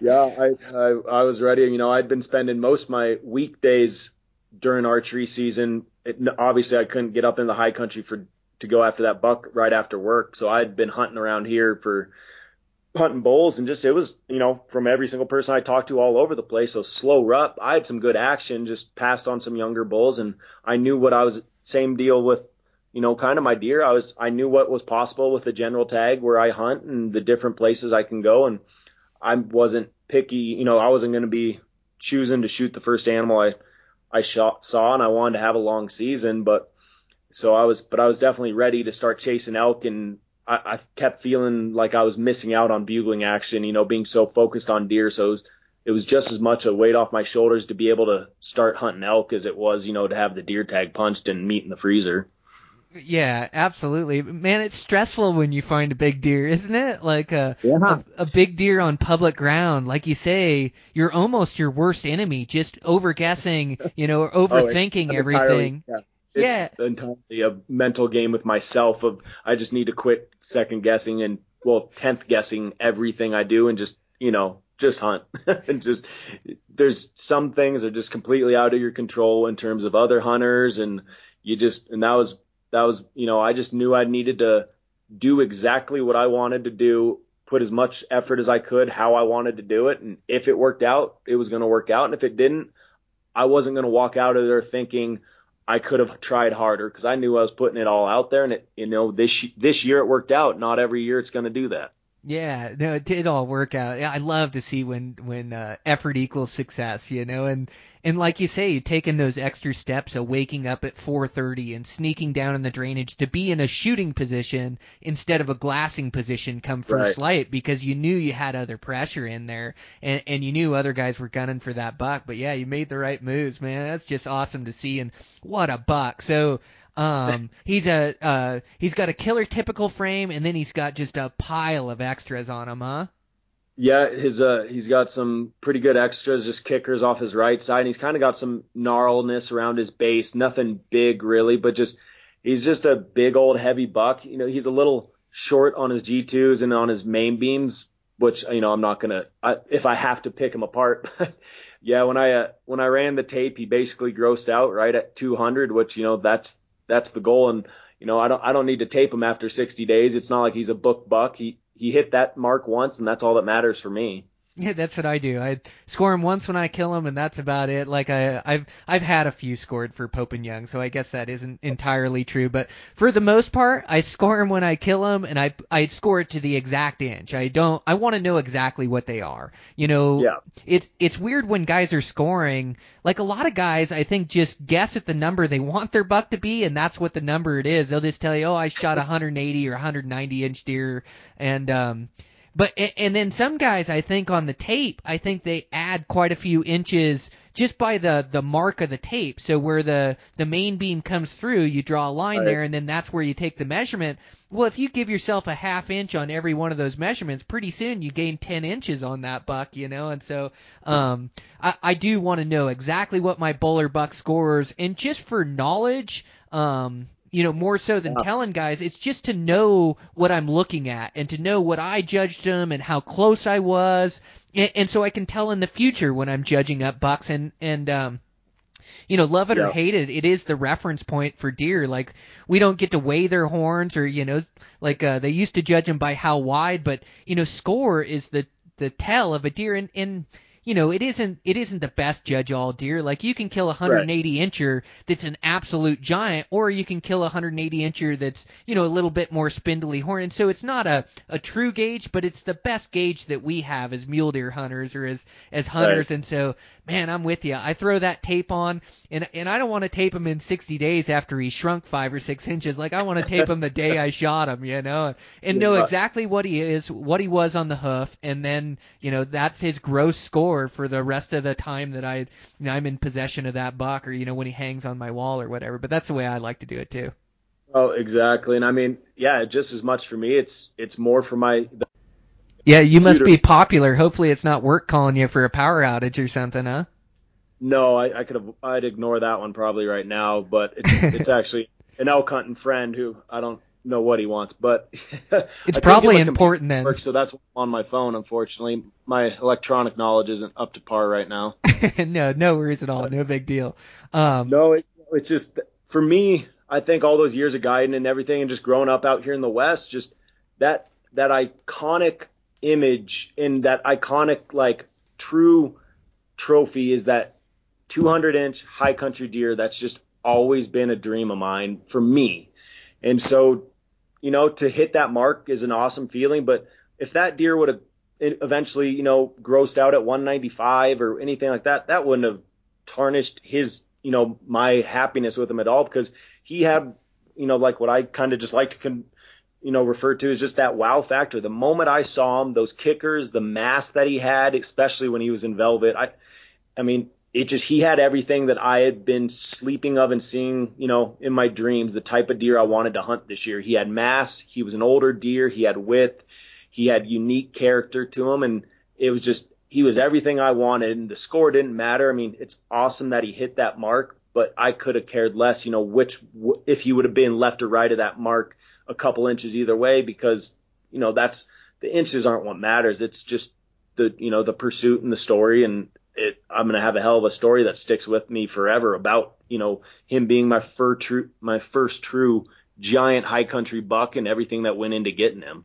yeah, I, I I was ready. You know, I'd been spending most my weekdays during archery season. It, obviously, I couldn't get up in the high country for to go after that buck right after work, so I'd been hunting around here for hunting bulls and just it was you know from every single person I talked to all over the place. So slow rut, I had some good action, just passed on some younger bulls, and I knew what I was. Same deal with you know kind of my deer. I was I knew what was possible with the general tag where I hunt and the different places I can go, and I wasn't picky. You know I wasn't going to be choosing to shoot the first animal I I shot, saw, and I wanted to have a long season, but so I was, but I was definitely ready to start chasing elk and I, I kept feeling like I was missing out on bugling action, you know, being so focused on deer. So it was, it was just as much a weight off my shoulders to be able to start hunting elk as it was, you know, to have the deer tag punched and meat in the freezer. Yeah, absolutely. Man, it's stressful when you find a big deer, isn't it? Like a, yeah. a, a big deer on public ground. Like you say, you're almost your worst enemy, just over guessing, you know, or oh, overthinking oh, everything. Yeah it's yeah. entirely a mental game with myself of I just need to quit second guessing and well tenth guessing everything I do and just you know just hunt and just there's some things are just completely out of your control in terms of other hunters and you just and that was that was you know I just knew I needed to do exactly what I wanted to do put as much effort as I could how I wanted to do it and if it worked out it was going to work out and if it didn't I wasn't going to walk out of there thinking I could have tried harder because I knew I was putting it all out there, and it, you know, this this year it worked out. Not every year it's going to do that. Yeah, no, it did all work out. Yeah, I love to see when when uh, effort equals success, you know, and and like you say, taking those extra steps of waking up at 4:30 and sneaking down in the drainage to be in a shooting position instead of a glassing position come first right. light because you knew you had other pressure in there and and you knew other guys were gunning for that buck. But yeah, you made the right moves, man. That's just awesome to see and what a buck. So um, he's a uh, he's got a killer typical frame, and then he's got just a pile of extras on him, huh? Yeah, his uh, he's got some pretty good extras, just kickers off his right side. And he's kind of got some gnarlness around his base, nothing big really, but just he's just a big old heavy buck. You know, he's a little short on his G2s and on his main beams, which you know I'm not gonna I, if I have to pick him apart. But yeah, when I uh, when I ran the tape, he basically grossed out right at 200, which you know that's that's the goal. And you know, I don't I don't need to tape him after 60 days. It's not like he's a book buck. He he hit that mark once, and that's all that matters for me. Yeah, that's what I do. I score him once when I kill him, and that's about it. Like I, I've I've had a few scored for Pope and Young, so I guess that isn't entirely true. But for the most part, I score him when I kill him, and I I score it to the exact inch. I don't. I want to know exactly what they are. You know, yeah. It's it's weird when guys are scoring. Like a lot of guys, I think just guess at the number they want their buck to be, and that's what the number it is. They'll just tell you, oh, I shot a 180 or 190 inch deer, and um but and then some guys, I think on the tape, I think they add quite a few inches just by the the mark of the tape. So where the the main beam comes through, you draw a line right. there, and then that's where you take the measurement. Well, if you give yourself a half inch on every one of those measurements, pretty soon you gain 10 inches on that buck, you know. And so, um, I, I do want to know exactly what my bowler buck scores, and just for knowledge, um, you know, more so than yeah. telling guys. It's just to know what I'm looking at and to know what I judged them and how close I was, and, and so I can tell in the future when I'm judging up bucks and and um, you know, love it yeah. or hate it, it is the reference point for deer. Like we don't get to weigh their horns or you know, like uh, they used to judge them by how wide, but you know, score is the the tell of a deer and and you know, it isn't it isn't the best judge all deer. Like you can kill a 180 incher that's an absolute giant, or you can kill a 180 incher that's you know a little bit more spindly horn. And so it's not a a true gauge, but it's the best gauge that we have as mule deer hunters or as as hunters. Right. And so, man, I'm with you. I throw that tape on, and and I don't want to tape him in 60 days after he shrunk five or six inches. Like I want to tape him the day I shot him, you know, and know exactly what he is, what he was on the hoof, and then you know that's his gross score for the rest of the time that I you know, I'm in possession of that buck, or you know when he hangs on my wall or whatever. But that's the way I like to do it too. Oh, exactly. And I mean, yeah, just as much for me. It's it's more for my Yeah, you must be popular. Hopefully, it's not work calling you for a power outage or something, huh? No, I, I could have. I'd ignore that one probably right now, but it's, it's actually an elk hunting friend who I don't know what he wants, but It's probably important then. work, so that's on my phone. Unfortunately, my electronic knowledge isn't up to par right now. no, no worries at all. No big deal. Um, No, it, it's just for me. I think all those years of guiding and everything, and just growing up out here in the West, just that that iconic image and that iconic like true trophy is that 200 inch high country deer. That's just always been a dream of mine for me. And so, you know, to hit that mark is an awesome feeling. But if that deer would have eventually, you know, grossed out at 195 or anything like that, that wouldn't have tarnished his, you know, my happiness with him at all because he had, you know, like what I kind of just like to, con- you know, referred to as just that wow factor. The moment I saw him, those kickers, the mask that he had, especially when he was in velvet, I, I mean, it just he had everything that I had been sleeping of and seeing, you know, in my dreams, the type of deer I wanted to hunt this year. He had mass, he was an older deer, he had width, he had unique character to him, and it was just he was everything I wanted. And the score didn't matter. I mean, it's awesome that he hit that mark, but I could have cared less, you know, which if he would have been left or right of that mark a couple inches either way, because you know that's the inches aren't what matters. It's just the you know the pursuit and the story and it I'm gonna have a hell of a story that sticks with me forever about you know him being my fir true my first true giant high country buck and everything that went into getting him.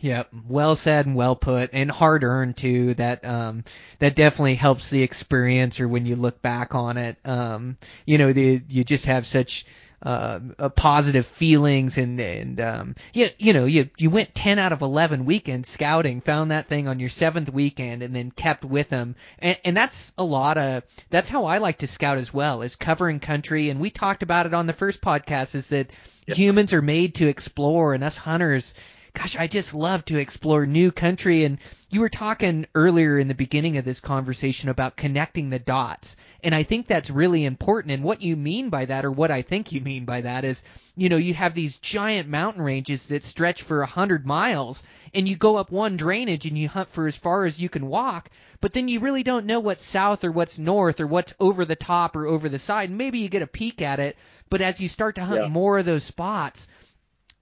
Yeah, well said and well put, and hard earned too. That um, that definitely helps the experience, or when you look back on it, um, you know, the you just have such uh, uh, positive feelings, and and um, you you know, you you went ten out of eleven weekends scouting, found that thing on your seventh weekend, and then kept with them, and, and that's a lot of that's how I like to scout as well, is covering country, and we talked about it on the first podcast, is that humans are made to explore, and us hunters gosh, I just love to explore new country. And you were talking earlier in the beginning of this conversation about connecting the dots. And I think that's really important. And what you mean by that, or what I think you mean by that, is, you know, you have these giant mountain ranges that stretch for a hundred miles, and you go up one drainage and you hunt for as far as you can walk, but then you really don't know what's south or what's north or what's over the top or over the side. And Maybe you get a peek at it, but as you start to hunt Yeah. more of those spots,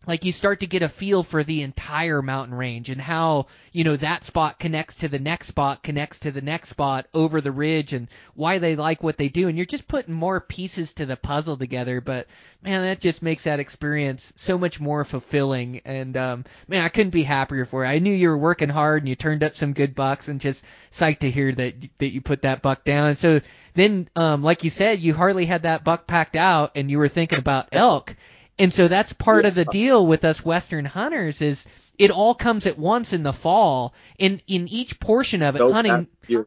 like you start to get a feel for the entire mountain range and how you know that spot connects to the next spot connects to the next spot over the ridge and why they like what they do. And you're just putting more pieces to the puzzle together. But man that just makes that experience so much more fulfilling. And um man I couldn't be happier for you I knew you were working hard and you turned up some good bucks and just psyched to hear that that you put that buck down. And so then um like you said you hardly had that buck packed out and you were thinking about elk and so that's part of the deal with us Western hunters is it all comes at once in the fall. In in each portion of it, So hunting and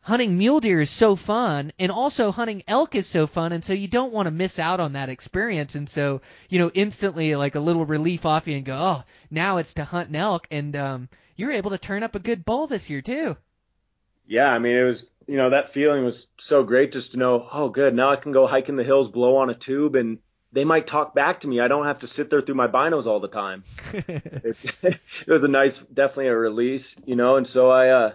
hunting mule deer is so fun, and also hunting elk is so fun, and so you don't want to miss out on that experience. And so you know, instantly like a little relief off you and go, oh, now it's to hunt an elk, and um, you're able to turn up a good bull this year too. Yeah, I mean it was you know that feeling was so great just to know oh good now I can go hike in the hills, blow on a tube, and they might talk back to me. I don't have to sit there through my binos all the time. it, it was a nice, definitely a release, you know. And so I, uh,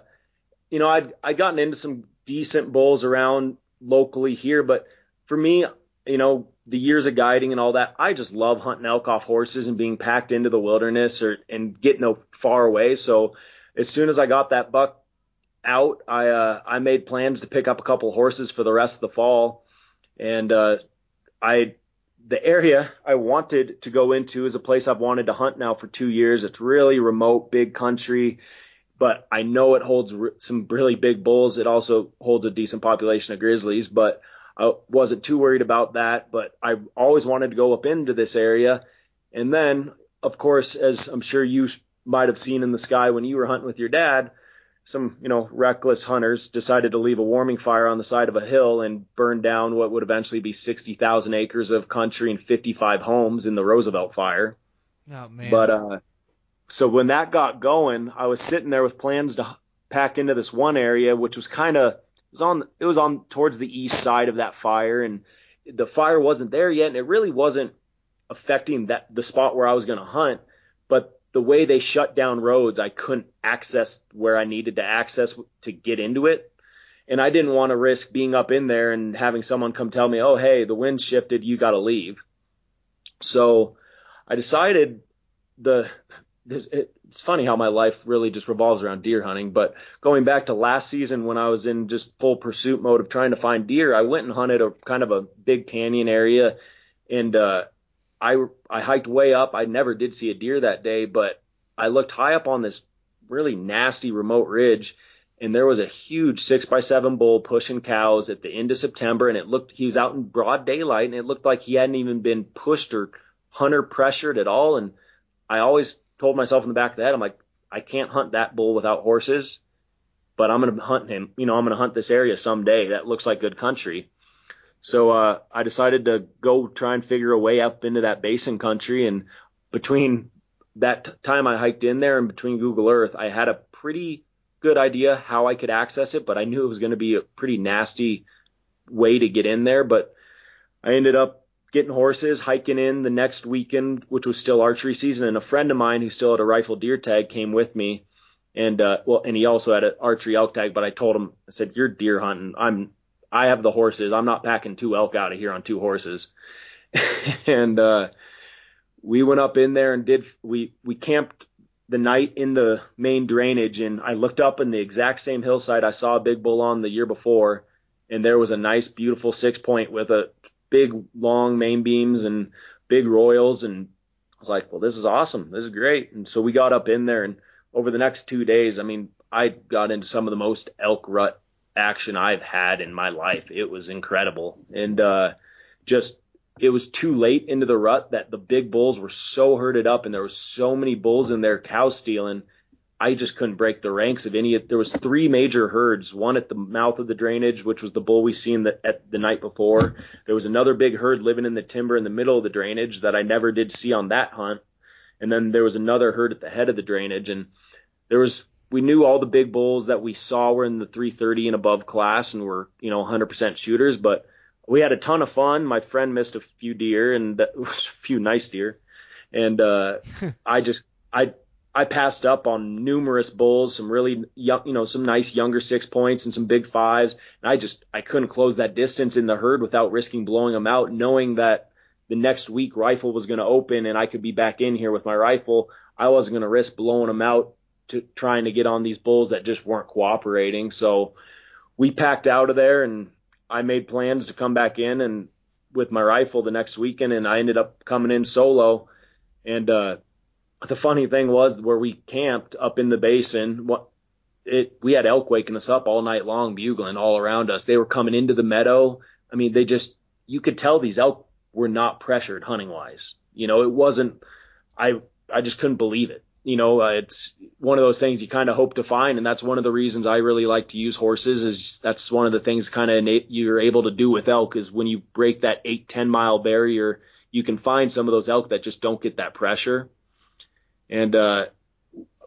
you know, I'd I'd gotten into some decent bulls around locally here, but for me, you know, the years of guiding and all that, I just love hunting elk off horses and being packed into the wilderness or and getting no far away. So as soon as I got that buck out, I uh, I made plans to pick up a couple horses for the rest of the fall, and uh, I the area I wanted to go into is a place I've wanted to hunt now for two years. It's really remote, big country. but I know it holds some really big bulls. It also holds a decent population of grizzlies, but I wasn't too worried about that. But I always wanted to go up into this area. And then, of course, as I'm sure you might have seen in the sky when you were hunting with your dad, some, you know, reckless hunters decided to leave a warming fire on the side of a hill and burn down what would eventually be 60,000 acres of country and 55 homes in the Roosevelt fire. Oh man. But uh, so when that got going, I was sitting there with plans to pack into this one area, which was kind of it was on it was on towards the east side of that fire, and the fire wasn't there yet, and it really wasn't affecting that the spot where I was going to hunt. The way they shut down roads, I couldn't access where I needed to access to get into it. And I didn't want to risk being up in there and having someone come tell me, "Oh, hey, the wind shifted, you got to leave." So I decided the this it, it's funny how my life really just revolves around deer hunting. But going back to last season when I was in just full pursuit mode of trying to find deer, I went and hunted a kind of a big canyon area, and uh, I I hiked way up. I never did see a deer that day, but I looked high up on this really nasty remote ridge, and there was a huge six by seven bull pushing cows at the end of September, and it looked he was out in broad daylight, and it looked like he hadn't even been pushed or hunter pressured at all. And I always told myself in the back of the head, I'm like, I can't hunt that bull without horses, but I'm to hunt him. You know, I'm to hunt this area someday. That looks like good country. So, uh, I decided to go try and figure a way up into that basin country. And between that t- time I hiked in there and between Google Earth, I had a pretty good idea how I could access it, but I knew it was going to be a pretty nasty way to get in there. But I ended up getting horses, hiking in the next weekend, which was still archery season, and a friend of mine who still had a rifle deer tag came with me, and uh, well, and he also had an archery elk tag. But I told him, I said, "You're deer hunting. I'm, I have the horses. I'm not packing two elk out of here on two horses." and uh, we went up in there and did we we camped the night in the main drainage, and I looked up in the exact same hillside I saw a big bull on the year before, and there was a nice, beautiful six point with a big long main beams and big royals and I was like, well, this is awesome. This is great. And so we got up in there and over the next two days, I mean, I got into some of the most elk rut action I've had in my life. It was incredible. And, uh, just, it was too late into the rut that the big bulls were so herded up and there was so many bulls in there cow stealing I just couldn't break the ranks of any. There was three major herds. One at the mouth of the drainage, which was the bull we seen the, at the night before. There was another big herd living in the timber in the middle of the drainage that I never did see on that hunt. And then there was another herd at the head of the drainage, and there was we knew all the big bulls that we saw were in the 330 and above class and were you know 100% shooters, but we had a ton of fun. My friend missed a few deer and a few nice deer, and uh, I just I I passed up on numerous bulls, some really young, you know, some nice younger six points and some big fives. And I just, I couldn't close that distance in the herd without risking blowing them out, knowing that the next week rifle was going to open and I could be back in here with my rifle. I wasn't going to risk blowing them out to trying to get on these bulls that just weren't cooperating. So we packed out of there and I made plans to come back in and with my rifle the next weekend and I ended up coming in solo and, uh, the funny thing was where we camped up in the basin, what it we had elk waking us up all night long, bugling all around us. They were coming into the meadow. I mean, they just you could tell these elk were not pressured hunting wise. You know, it wasn't. I I just couldn't believe it. You know, uh, it's one of those things you kind of hope to find, and that's one of the reasons I really like to use horses. Is that's one of the things kind of you're able to do with elk is when you break that eight ten mile barrier, you can find some of those elk that just don't get that pressure and uh,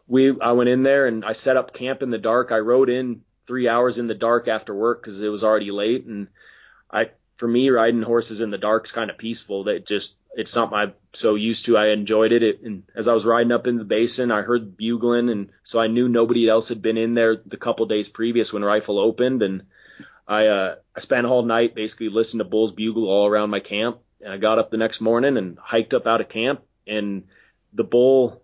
we I went in there and I set up camp in the dark. I rode in three hours in the dark after work because it was already late. And I for me riding horses in the dark is kind of peaceful. That just it's something I'm so used to. I enjoyed it. it. And as I was riding up in the basin, I heard bugling, and so I knew nobody else had been in there the couple days previous when rifle opened. And I uh, I spent all night basically listening to bulls bugle all around my camp. And I got up the next morning and hiked up out of camp, and the bull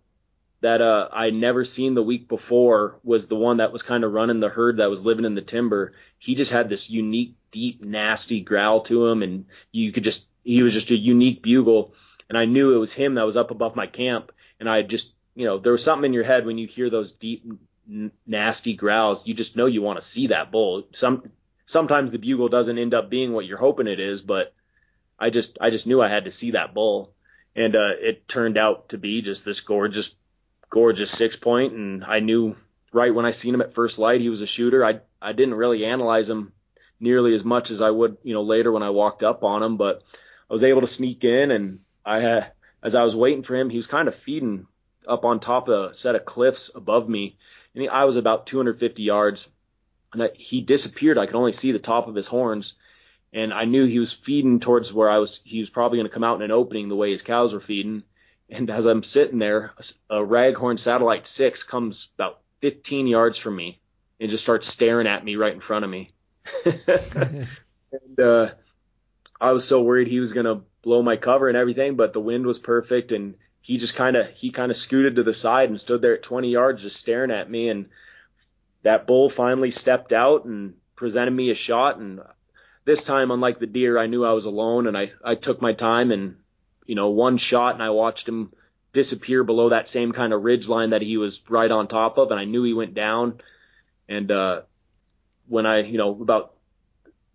that uh, I never seen the week before was the one that was kind of running the herd that was living in the timber. He just had this unique, deep, nasty growl to him, and you could just he was just a unique bugle. And I knew it was him that was up above my camp. And I just, you know, there was something in your head when you hear those deep, n- nasty growls, you just know you want to see that bull. Some sometimes the bugle doesn't end up being what you're hoping it is, but I just I just knew I had to see that bull, and uh, it turned out to be just this gorgeous gorgeous six point, and I knew right when I seen him at first light he was a shooter. I I didn't really analyze him nearly as much as I would you know later when I walked up on him, but I was able to sneak in, and I had as I was waiting for him, he was kind of feeding up on top of a set of cliffs above me, and he, I was about 250 yards, and I, he disappeared. I could only see the top of his horns, and I knew he was feeding towards where I was. He was probably going to come out in an opening the way his cows were feeding. And as I'm sitting there, a, a raghorn satellite six comes about 15 yards from me and just starts staring at me right in front of me. and uh, I was so worried he was to blow my cover and everything, but the wind was perfect and he just kind of he kind of scooted to the side and stood there at 20 yards just staring at me and that bull finally stepped out and presented me a shot and this time unlike the deer I knew I was alone and I I took my time and you know one shot and I watched him disappear below that same kind of ridge line that he was right on top of and I knew he went down and uh when I you know about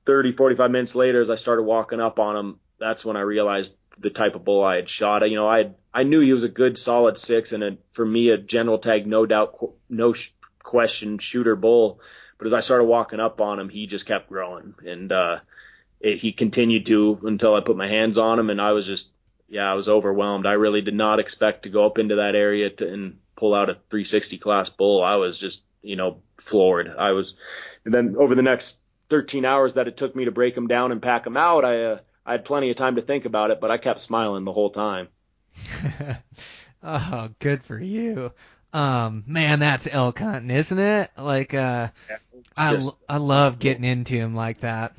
30 45 minutes later as I started walking up on him that's when I realized the type of bull I had shot. You know, I I knew he was a good solid six and a, for me a general tag, no doubt, no question shooter bull. But as I started walking up on him, he just kept growing and uh, it, he continued to until I put my hands on him, and I was just yeah, I was overwhelmed. I really did not expect to go up into that area to, and pull out a 360 class bull. I was just you know floored. I was, and then over the next 13 hours that it took me to break him down and pack him out, I uh, I had plenty of time to think about it, but I kept smiling the whole time. oh, good for you. Um, man, that's elk hunting, isn't it? Like, uh, yeah, I, just, I love getting into him like that.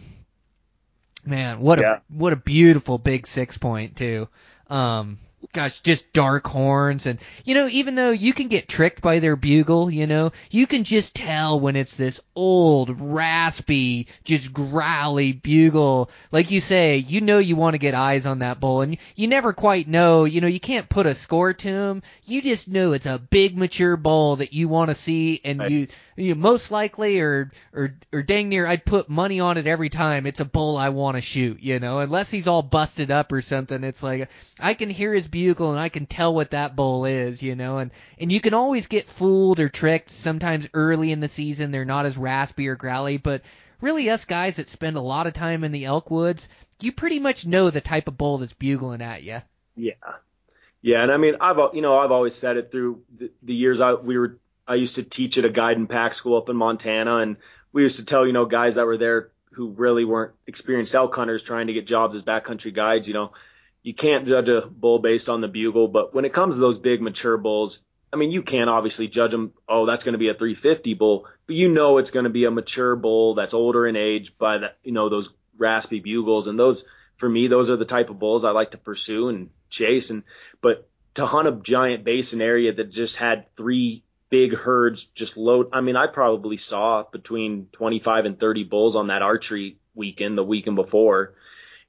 Man, what a what a beautiful big six point too. Um, gosh, just dark horns and you know, even though you can get tricked by their bugle, you know, you can just tell when it's this old, raspy, just growly bugle. Like you say, you know you want to get eyes on that bull and you never quite know, you know, you can't put a score to him. You just know it's a big mature bull that you want to see and Right. you you most likely or or or dang near I'd put money on it every time it's a bull I want to shoot, you know, unless he's all busted up or something. It's like I can hear his bugle and I can tell what that bull is, you know, and and you can always get fooled or tricked. Sometimes early in the season they're not as raspy or growly, but really us guys that spend a lot of time in the elk woods, you pretty much know the type of bull that's bugling at you. Yeah, yeah, and I mean, I've you know I've always said it through the, the years I we were I used to teach at a guide and pack school up in Montana, and we used to tell you know guys that were there who really weren't experienced elk hunters trying to get jobs as backcountry guides, you know, you can't judge a bull based on the bugle, but when it comes to those big mature bulls, I mean, you can't obviously judge them. Oh, that's going to be a 350 bull, but you know it's going to be a mature bull that's older in age by the you know those raspy bugles, and those for me those are the type of bulls I like to pursue and chase. And but to hunt a giant basin area that just had three big herds just load. I mean, I probably saw between 25 and 30 bulls on that archery weekend, the weekend before.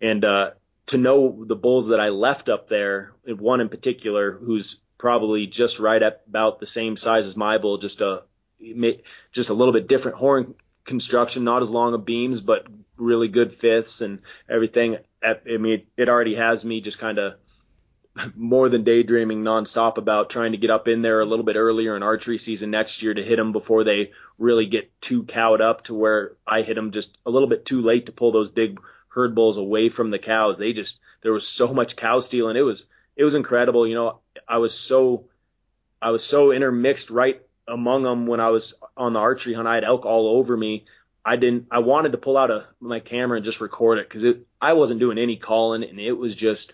And, uh, to know the bulls that I left up there, one in particular who's probably just right at about the same size as my bull, just a, just a little bit different horn construction, not as long of beams, but really good fifths and everything. I mean, it already has me just kind of more than daydreaming nonstop about trying to get up in there a little bit earlier in archery season next year to hit them before they really get too cowed up to where I hit them just a little bit too late to pull those big herd bulls away from the cows. They just there was so much cow stealing. It was it was incredible. You know, I was so I was so intermixed right among them when I was on the archery hunt. I had elk all over me. I didn't. I wanted to pull out a my camera and just record it because it. I wasn't doing any calling, and it was just.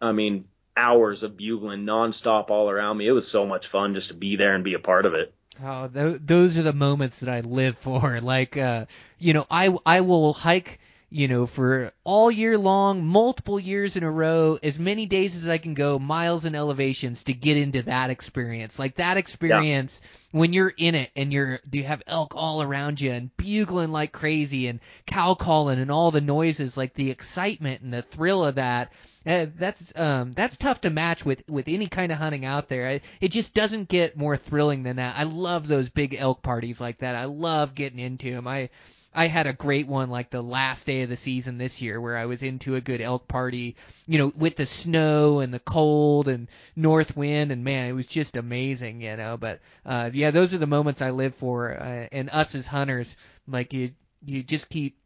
I mean, hours of bugling nonstop all around me. It was so much fun just to be there and be a part of it. Oh, th- those are the moments that I live for. Like, uh, you know, I I will hike you know, for all year long, multiple years in a row, as many days as I can go, miles and elevations to get into that experience. Like that experience yeah. when you're in it and you're you have elk all around you and bugling like crazy and cow calling and all the noises, like the excitement and the thrill of that. Uh, that's um that's tough to match with with any kind of hunting out there. It just doesn't get more thrilling than that. I love those big elk parties like that. I love getting into them. I I had a great one like the last day of the season this year where I was into a good elk party, you know, with the snow and the cold and north wind and man, it was just amazing, you know. But uh yeah, those are the moments I live for uh, and us as hunters, like you you just keep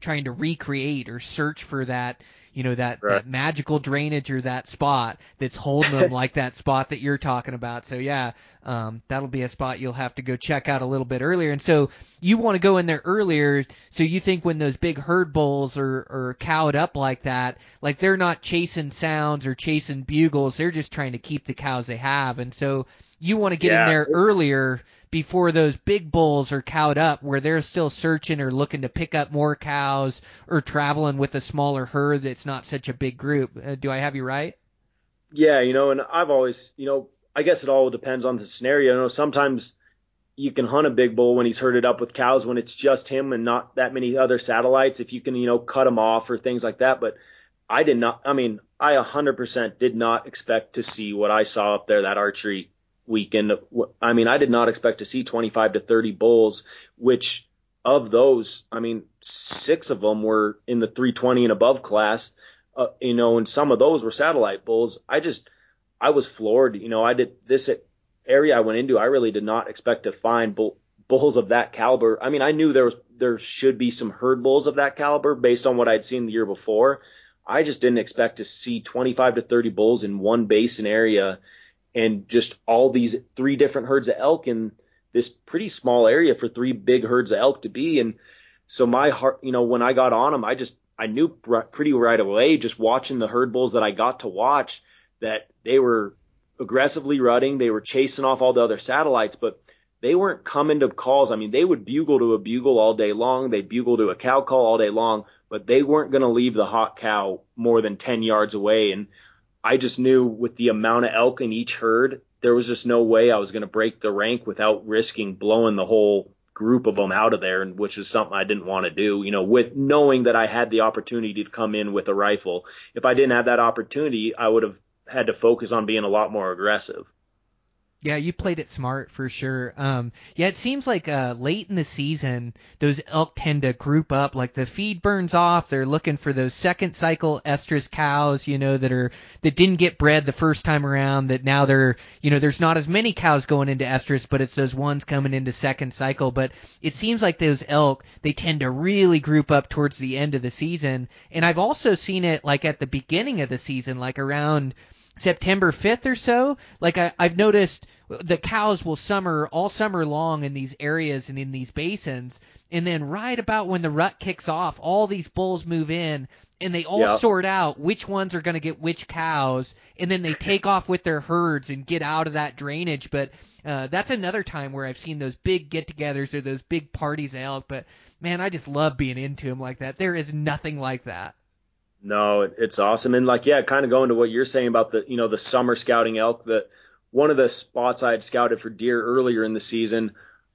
trying to recreate or search for that you know that right. that magical drainage or that spot that's holding them like that spot that you're talking about. So yeah, um, that'll be a spot you'll have to go check out a little bit earlier. And so you want to go in there earlier. So you think when those big herd bulls are are cowed up like that, like they're not chasing sounds or chasing bugles, they're just trying to keep the cows they have. And so you want to get yeah. in there earlier before those big bulls are cowed up where they're still searching or looking to pick up more cows or traveling with a smaller herd that's not such a big group. Uh, do I have you right? Yeah, you know, and I've always, you know, I guess it all depends on the scenario. You know, sometimes you can hunt a big bull when he's herded up with cows when it's just him and not that many other satellites if you can, you know, cut him off or things like that. But I did not, I mean, I 100% did not expect to see what I saw up there, that archery weekend. I mean, I did not expect to see 25 to 30 bulls, which of those, I mean, six of them were in the 320 and above class, uh, you know, and some of those were satellite bulls. I just, I was floored. You know, I did this area I went into. I really did not expect to find bull, bulls of that caliber. I mean, I knew there was, there should be some herd bulls of that caliber based on what I'd seen the year before. I just didn't expect to see 25 to 30 bulls in one basin area and just all these three different herds of elk in this pretty small area for three big herds of elk to be. And so my heart, you know, when I got on them, I just, I knew pretty right away just watching the herd bulls that I got to watch that they were aggressively rutting. They were chasing off all the other satellites, but they weren't coming to calls. I mean, they would bugle to a bugle all day long. They'd bugle to a cow call all day long, but they weren't going to leave the hot cow more than 10 yards away. And I just knew with the amount of elk in each herd, there was just no way I was going to break the rank without risking blowing the whole group of them out of there, and which is something I didn't want to do. You know, with knowing that I had the opportunity to come in with a rifle. If I didn't have that opportunity, I would have had to focus on being a lot more aggressive. Yeah, you played it smart for sure. Um, yeah, it seems like uh, late in the season, those elk tend to group up. Like the feed burns off, they're looking for those second cycle estrus cows, you know, that are that didn't get bred the first time around. That now they're, you know, there's not as many cows going into estrus, but it's those ones coming into second cycle. But it seems like those elk they tend to really group up towards the end of the season. And I've also seen it like at the beginning of the season, like around September 5th or so, like I, I've noticed the cows will summer all summer long in these areas and in these basins, and then right about when the rut kicks off, all these bulls move in and they all yep. sort out which ones are going to get which cows, and then they take off with their herds and get out of that drainage. But uh, that's another time where I've seen those big get-togethers or those big parties of elk. But man, I just love being into them like that. There is nothing like that. No, it's awesome. And like, yeah, kind of going to what you're saying about the, you know, the summer scouting elk that one of the spots I had scouted for deer earlier in the season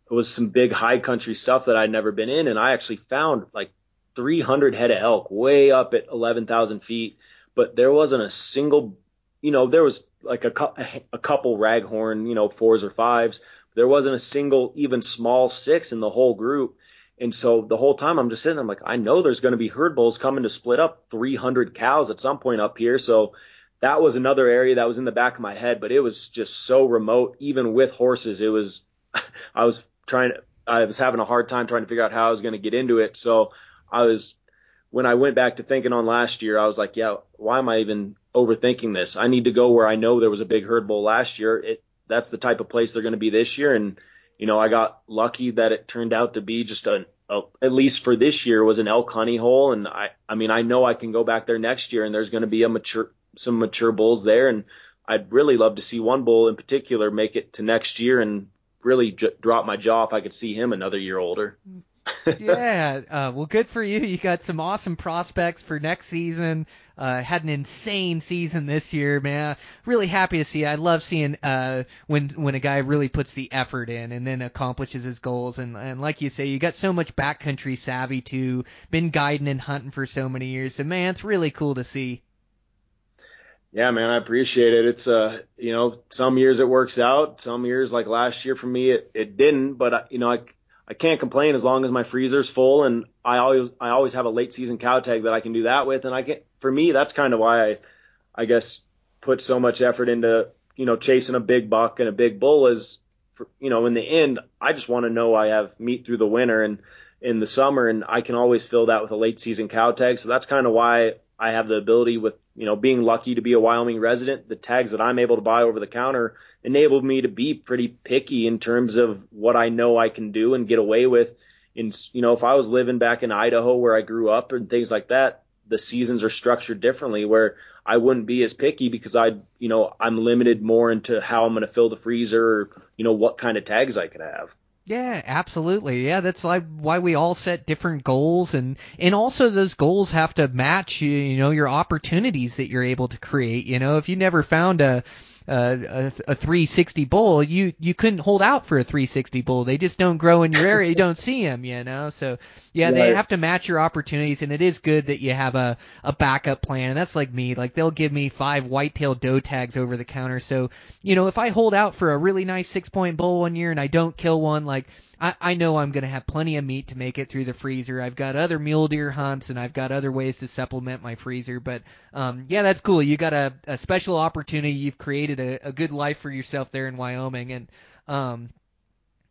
was some big high country stuff that I'd never been in. And I actually found like 300 head of elk way up at 11,000 feet, but there wasn't a single, you know, there was like a, a couple raghorn, you know, fours or fives. There wasn't a single, even small six in the whole group. And so the whole time I'm just sitting there, I'm like, I know there's going to be herd bulls coming to split up 300 cows at some point up here. So that was another area that was in the back of my head, but it was just so remote. Even with horses, it was, I was trying to, I was having a hard time trying to figure out how I was going to get into it. So I was, when I went back to thinking on last year, I was like, yeah, why am I even overthinking this? I need to go where I know there was a big herd bull last year. It, that's the type of place they're going to be this year. And you know, I got lucky that it turned out to be just a, a at least for this year was an elk honey hole. And I, I mean, I know I can go back there next year and there's going to be a mature, some mature bulls there. And I'd really love to see one bull in particular make it to next year and really j- drop my jaw if I could see him another year older. Mm. Yeah, uh, well, good for you. You got some awesome prospects for next season. Uh, had an insane season this year, man. Really happy to see. I love seeing uh, when when a guy really puts the effort in and then accomplishes his goals. And and like you say, you got so much backcountry savvy too. Been guiding and hunting for so many years. So man, it's really cool to see. Yeah, man, I appreciate it. It's uh, you know, some years it works out, some years like last year for me it it didn't, but uh, you know, I I can't complain as long as my freezer's full and I always I always have a late season cow tag that I can do that with and I can for me that's kind of why I I guess put so much effort into you know chasing a big buck and a big bull is for, you know in the end I just want to know I have meat through the winter and in the summer and I can always fill that with a late season cow tag so that's kind of why I have the ability with you know being lucky to be a Wyoming resident the tags that I'm able to buy over the counter enabled me to be pretty picky in terms of what I know I can do and get away with. In you know, if I was living back in Idaho where I grew up and things like that, the seasons are structured differently where I wouldn't be as picky because I, you know, I'm limited more into how I'm going to fill the freezer or, you know, what kind of tags I could have. Yeah, absolutely. Yeah, that's like why we all set different goals and and also those goals have to match you know your opportunities that you're able to create. You know, if you never found a Uh, a, a 360 bull, you you couldn't hold out for a 360 bull. They just don't grow in your area. You don't see them, you know. So yeah, right. they have to match your opportunities, and it is good that you have a a backup plan. And that's like me. Like they'll give me five whitetail doe tags over the counter. So you know, if I hold out for a really nice six point bull one year and I don't kill one, like I, I know I'm going to have plenty of meat to make it through the freezer. I've got other mule deer hunts and I've got other ways to supplement my freezer. But um, yeah, that's cool. You got a, a special opportunity. You've created a, a good life for yourself there in Wyoming, and um,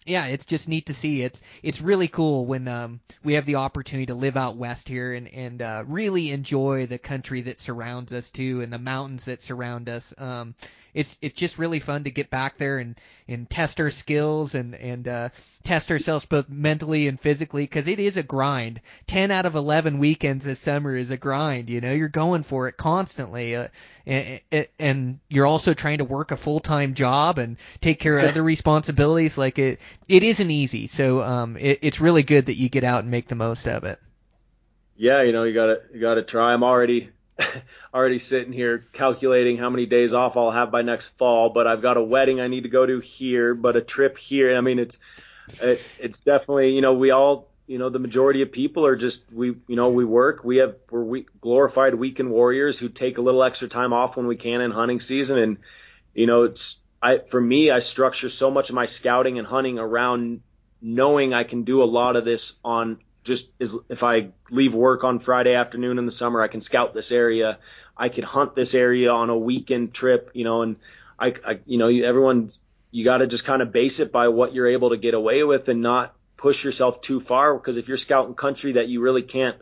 yeah, it's just neat to see. It's it's really cool when um, we have the opportunity to live out west here and and uh, really enjoy the country that surrounds us too, and the mountains that surround us. Um, it's it's just really fun to get back there and and test our skills and and uh, test ourselves both mentally and physically because it is a grind. Ten out of eleven weekends this summer is a grind. You know, you're going for it constantly, uh, and, and you're also trying to work a full time job and take care of other responsibilities. Like it, it isn't easy. So um, it, it's really good that you get out and make the most of it. Yeah, you know, you gotta you gotta try. I'm already already sitting here calculating how many days off I'll have by next fall, but I've got a wedding I need to go to here, but a trip here. I mean, it's it, it's definitely you know we all you know the majority of people are just we you know we work we have we're we, glorified weekend warriors who take a little extra time off when we can in hunting season and you know it's I for me I structure so much of my scouting and hunting around knowing I can do a lot of this on just as if I leave work on Friday afternoon in the summer, I can scout this area. I could hunt this area on a weekend trip, you know, and I, I you know, everyone, you got to just kind of base it by what you're able to get away with and not push yourself too far. Because if you're scouting country that you really can't,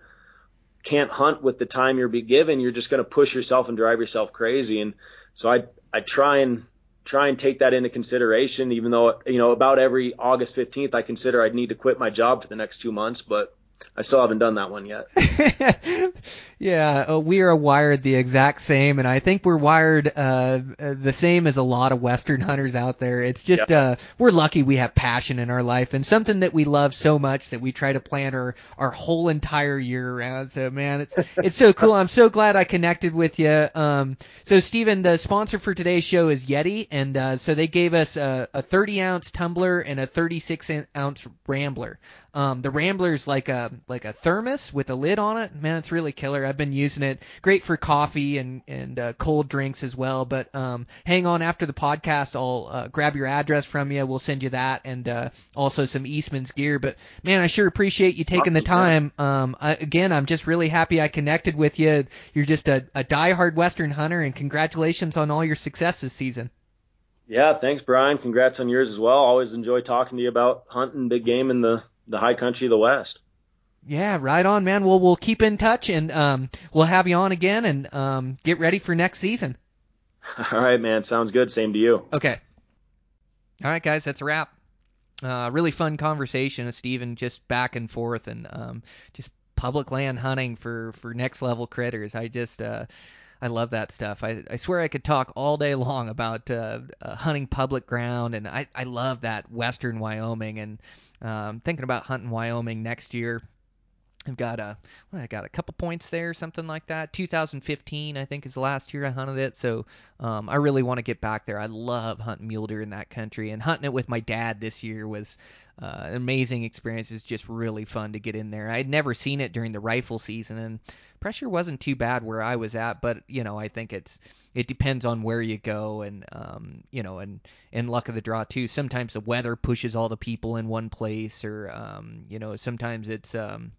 can't hunt with the time you're be given, you're just going to push yourself and drive yourself crazy. And so I, I try and, try and take that into consideration, even though, you know, about every August 15th, I consider I'd need to quit my job for the next two months, but I still haven't done that one yet. yeah, uh, we are wired the exact same, and I think we're wired uh, uh, the same as a lot of Western hunters out there. It's just yep. uh, we're lucky we have passion in our life and something that we love so much that we try to plan our our whole entire year around. So man, it's it's so cool. I'm so glad I connected with you. Um, so Stephen, the sponsor for today's show is Yeti, and uh, so they gave us a, a 30 ounce tumbler and a 36 ounce Rambler. Um, the Rambler's like a like a thermos with a lid on it. Man, it's really killer. I've been using it. Great for coffee and and uh, cold drinks as well. But um, hang on after the podcast. I'll uh, grab your address from you. We'll send you that and uh, also some Eastman's gear. But man, I sure appreciate you taking the time. Um, I, again, I'm just really happy I connected with you. You're just a, a diehard Western hunter, and congratulations on all your success this season. Yeah, thanks, Brian. Congrats on yours as well. Always enjoy talking to you about hunting big game in the the high country of the West. Yeah, right on, man. Well, we'll keep in touch and um, we'll have you on again and um, get ready for next season. All right, man. Sounds good. Same to you. Okay. All right, guys. That's a wrap. Uh, really fun conversation with Steven, just back and forth and um, just public land hunting for for next level critters. I just uh, I love that stuff. I, I swear I could talk all day long about uh, uh, hunting public ground, and I, I love that western Wyoming. And um, thinking about hunting Wyoming next year. I've got a well, I got a couple points there, something like that. 2015, I think, is the last year I hunted it. So um, I really want to get back there. I love hunting mule deer in that country, and hunting it with my dad this year was uh, an amazing experience. It's just really fun to get in there. I had never seen it during the rifle season, and pressure wasn't too bad where I was at. But you know, I think it's it depends on where you go, and um, you know, and and luck of the draw too. Sometimes the weather pushes all the people in one place, or um, you know, sometimes it's um,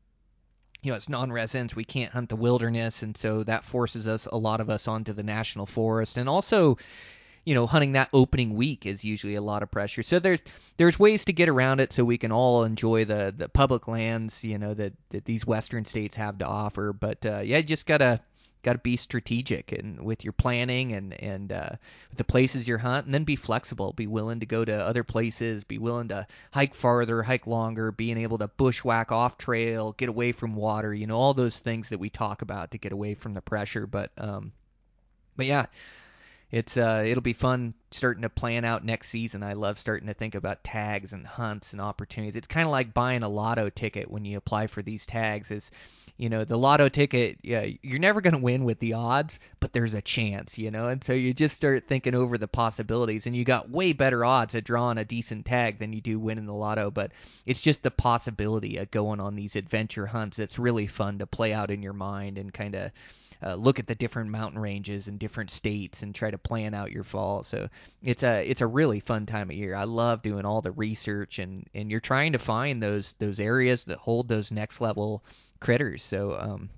you know, it's non-residents. We can't hunt the wilderness, and so that forces us, a lot of us, onto the national forest. And also, you know, hunting that opening week is usually a lot of pressure. So there's there's ways to get around it so we can all enjoy the the public lands, you know, that that these western states have to offer. But uh, yeah, you just gotta got to be strategic and with your planning and and uh, the places you're hunting, and then be flexible. Be willing to go to other places. Be willing to hike farther, hike longer. Being able to bushwhack off trail, get away from water. You know all those things that we talk about to get away from the pressure. But um, but yeah, it's uh it'll be fun starting to plan out next season. I love starting to think about tags and hunts and opportunities. It's kind of like buying a lotto ticket when you apply for these tags. Is you know the lotto ticket yeah you're never going to win with the odds but there's a chance you know and so you just start thinking over the possibilities and you got way better odds at drawing a decent tag than you do winning the lotto but it's just the possibility of going on these adventure hunts that's really fun to play out in your mind and kind of uh, look at the different mountain ranges and different states and try to plan out your fall. So it's a it's a really fun time of year. I love doing all the research and and you're trying to find those those areas that hold those next level critters. So um,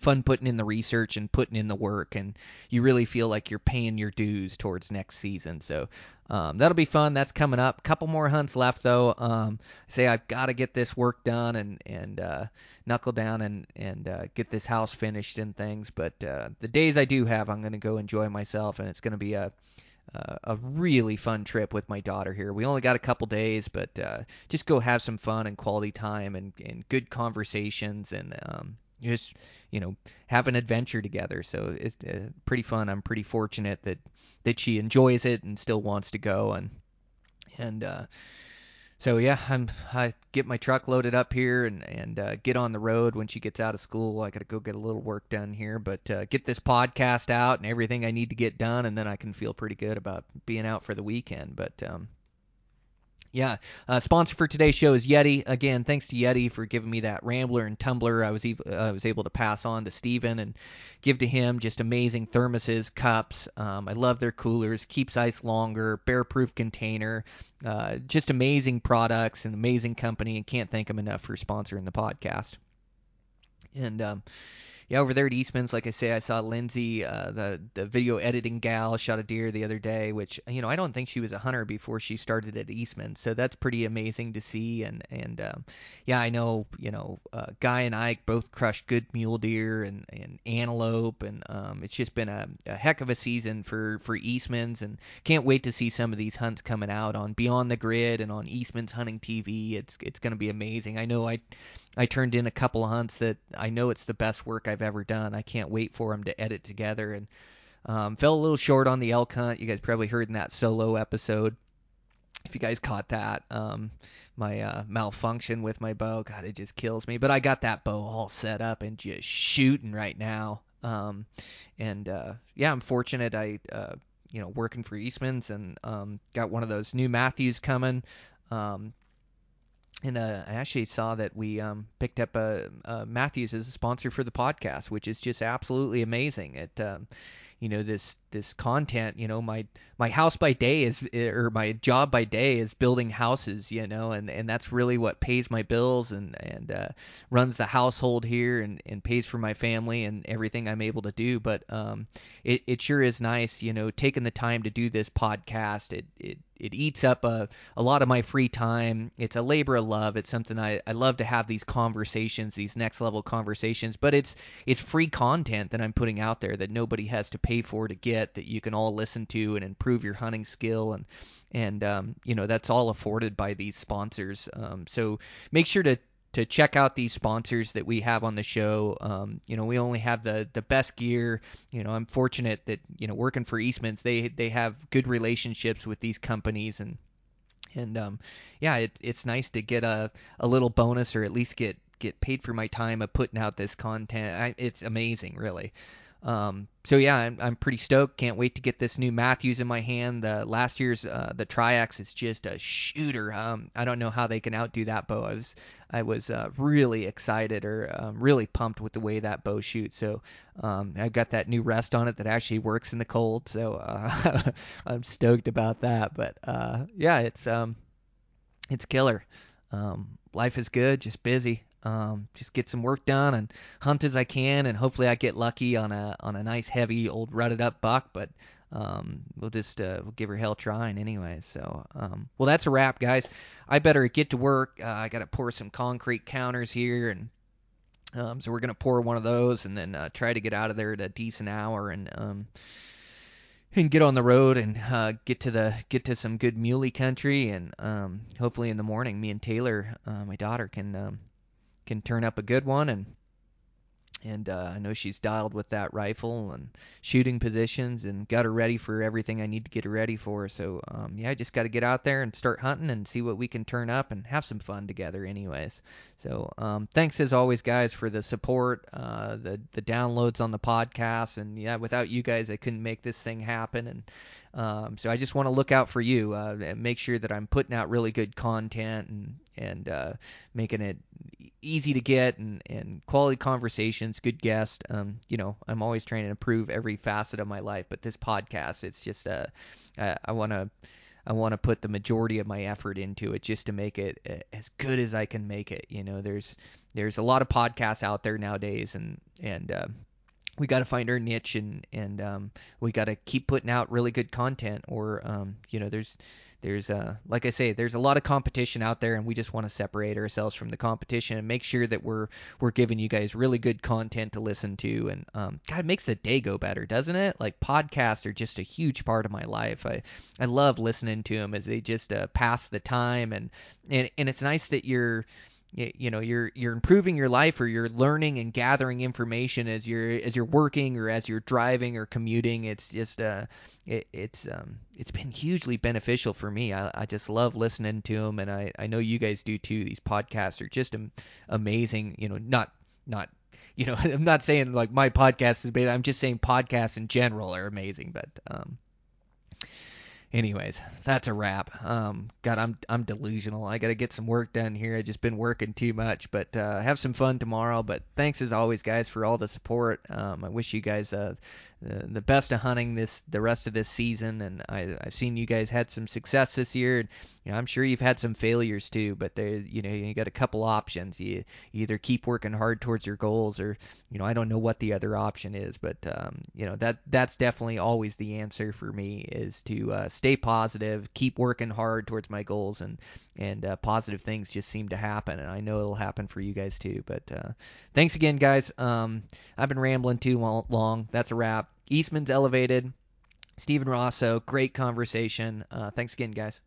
fun putting in the research and putting in the work, and you really feel like you're paying your dues towards next season. So um, that'll be fun. That's coming up. Couple more hunts left though. Um, say I've got to get this work done and and uh, knuckle down and and uh, get this house finished and things. But uh, the days I do have, I'm going to go enjoy myself, and it's going to be a uh, a really fun trip with my daughter here. We only got a couple days, but uh, just go have some fun and quality time and, and good conversations and um, just you know have an adventure together. So it's uh, pretty fun. I'm pretty fortunate that that she enjoys it and still wants to go and and uh, so yeah, I'm I get my truck loaded up here and and uh, get on the road when she gets out of school. I got to go get a little work done here, but uh, get this podcast out and everything I need to get done, and then I can feel pretty good about being out for the weekend. But um, yeah, uh, sponsor for today's show is Yeti. Again, thanks to Yeti for giving me that Rambler and tumbler. I was ev- I was able to pass on to Steven and give to him. Just amazing thermoses, cups. Um, I love their coolers. Keeps ice longer. Bear-proof container. Uh, just amazing products and amazing company. And can't thank them enough for sponsoring the podcast. And um, yeah, over there at Eastman's, like I say, I saw Lindsay, uh, the the video editing gal, shot a deer the other day, which you know I don't think she was a hunter before she started at Eastman, so that's pretty amazing to see. And and um, yeah, I know you know uh, Guy and Ike both crushed good mule deer and and antelope, and um, it's just been a, a heck of a season for for Eastman's, and can't wait to see some of these hunts coming out on Beyond the Grid and on Eastman's Hunting TV. It's it's going to be amazing. I know I I turned in a couple of hunts that I know it's the best work I've ever done. I can't wait for them to edit together and um, fell a little short on the elk hunt. You guys probably heard in that solo episode. If you guys caught that, um, my uh, malfunction with my bow, God, it just kills me. But I got that bow all set up and just shooting right now. Um, and uh, yeah, I'm fortunate. I uh, you know working for Eastman's and um, got one of those new Mathews coming. Um, and uh, I actually saw that we um, picked up a, a Mathews as a sponsor for the podcast, which is just absolutely amazing. It, um, you know, this this content, you know, my my house by day is or my job by day is building houses, you know, and and that's really what pays my bills and and uh, runs the household here and and pays for my family and everything I'm able to do. But um, it it sure is nice, you know, taking the time to do this podcast. It it it eats up a, a lot of my free time. It's a labor of love. It's something I, I love to have these conversations, these next level conversations. But it's it's free content that I'm putting out there that nobody has to pay for to get that you can all listen to and improve your hunting skill and and um, you know that's all afforded by these sponsors. Um, so make sure to to check out these sponsors that we have on the show. Um, you know, we only have the the best gear. You know, I'm fortunate that you know working for Eastman's, they they have good relationships with these companies and And um, yeah, it, it's nice to get a a little bonus or at least get get paid for my time of putting out this content. I, it's amazing, really. Um, so yeah, I'm, I'm pretty stoked. Can't wait to get this new Mathews in my hand. The last year's uh, the Triax is just a shooter. Um, I don't know how they can outdo that bow. I was I was uh, really excited or um, really pumped with the way that bow shoots. So um, I got that new rest on it that actually works in the cold. So uh, I'm stoked about that. But uh, yeah, it's um, it's killer. Um, life is good, just busy. Um, just get some work done and hunt as I can, and hopefully I get lucky on a on a nice heavy old rutted up buck. But um, we'll just uh, we'll give her hell trying anyway. So um, well, that's a wrap, guys. I better get to work. Uh, I got to pour some concrete counters here, and um, so we're gonna pour one of those, and then uh, try to get out of there at a decent hour, and um, and get on the road and uh, get to the get to some good muley country, and um, hopefully in the morning, me and Taylor, uh, my daughter, can um, can turn up a good one and and uh, I know she's dialed with that rifle and shooting positions and got her ready for everything I need to get her ready for. So um, yeah, I just got to get out there and start hunting and see what we can turn up and have some fun together, anyways. So um, thanks as always, guys, for the support, uh, the the downloads on the podcast, and yeah, without you guys, I couldn't make this thing happen. And um, so I just want to look out for you, uh, and make sure that I'm putting out really good content and and uh, making it easy to get and, and quality conversations, good guest. Um, you know, I'm always trying to improve every facet of my life, but this podcast, it's just uh, I want to. I want to put the majority of my effort into it just to make it uh, as good as I can make it. You know, there's there's a lot of podcasts out there nowadays, and and uh, we got to find our niche, and and um, we got to keep putting out really good content. Or um, you know, there's there's uh like I say, there's a lot of competition out there, and we just want to separate ourselves from the competition and make sure that we're we're giving you guys really good content to listen to. And um, God, it makes the day go better, doesn't it? Like podcasts are just a huge part of my life. I I love listening to them as they just uh, pass the time, and and and it's nice that you're you know you're you're improving your life or you're learning and gathering information as you're as you're working or as you're driving or commuting. It's just uh it, it's um it's been hugely beneficial for me. I, I just love listening to them and I I know you guys do too. These podcasts are just amazing you know not not you know I'm not saying like my podcast is bad. I'm just saying podcasts in general are amazing but um anyways, that's a wrap. Um, God, I'm I'm delusional. I got to get some work done here. I just been working too much, but uh, have some fun tomorrow. But thanks as always, guys, for all the support. Um, I wish you guys uh, the best of hunting this the rest of this season. And I, I've seen you guys had some success this year. And, you know, I'm sure you've had some failures too, but there, you know, you got a couple options. You, you either keep working hard towards your goals, or you know, I don't know what the other option is, but um, you know, that that's definitely always the answer for me is to uh, stay positive, keep working hard towards my goals, and and uh, positive things just seem to happen. And I know it'll happen for you guys too. But uh, thanks again, guys. Um, I've been rambling too long. That's a wrap. Eastman's elevated. Stephen Rosso, great conversation. Uh, thanks again, guys.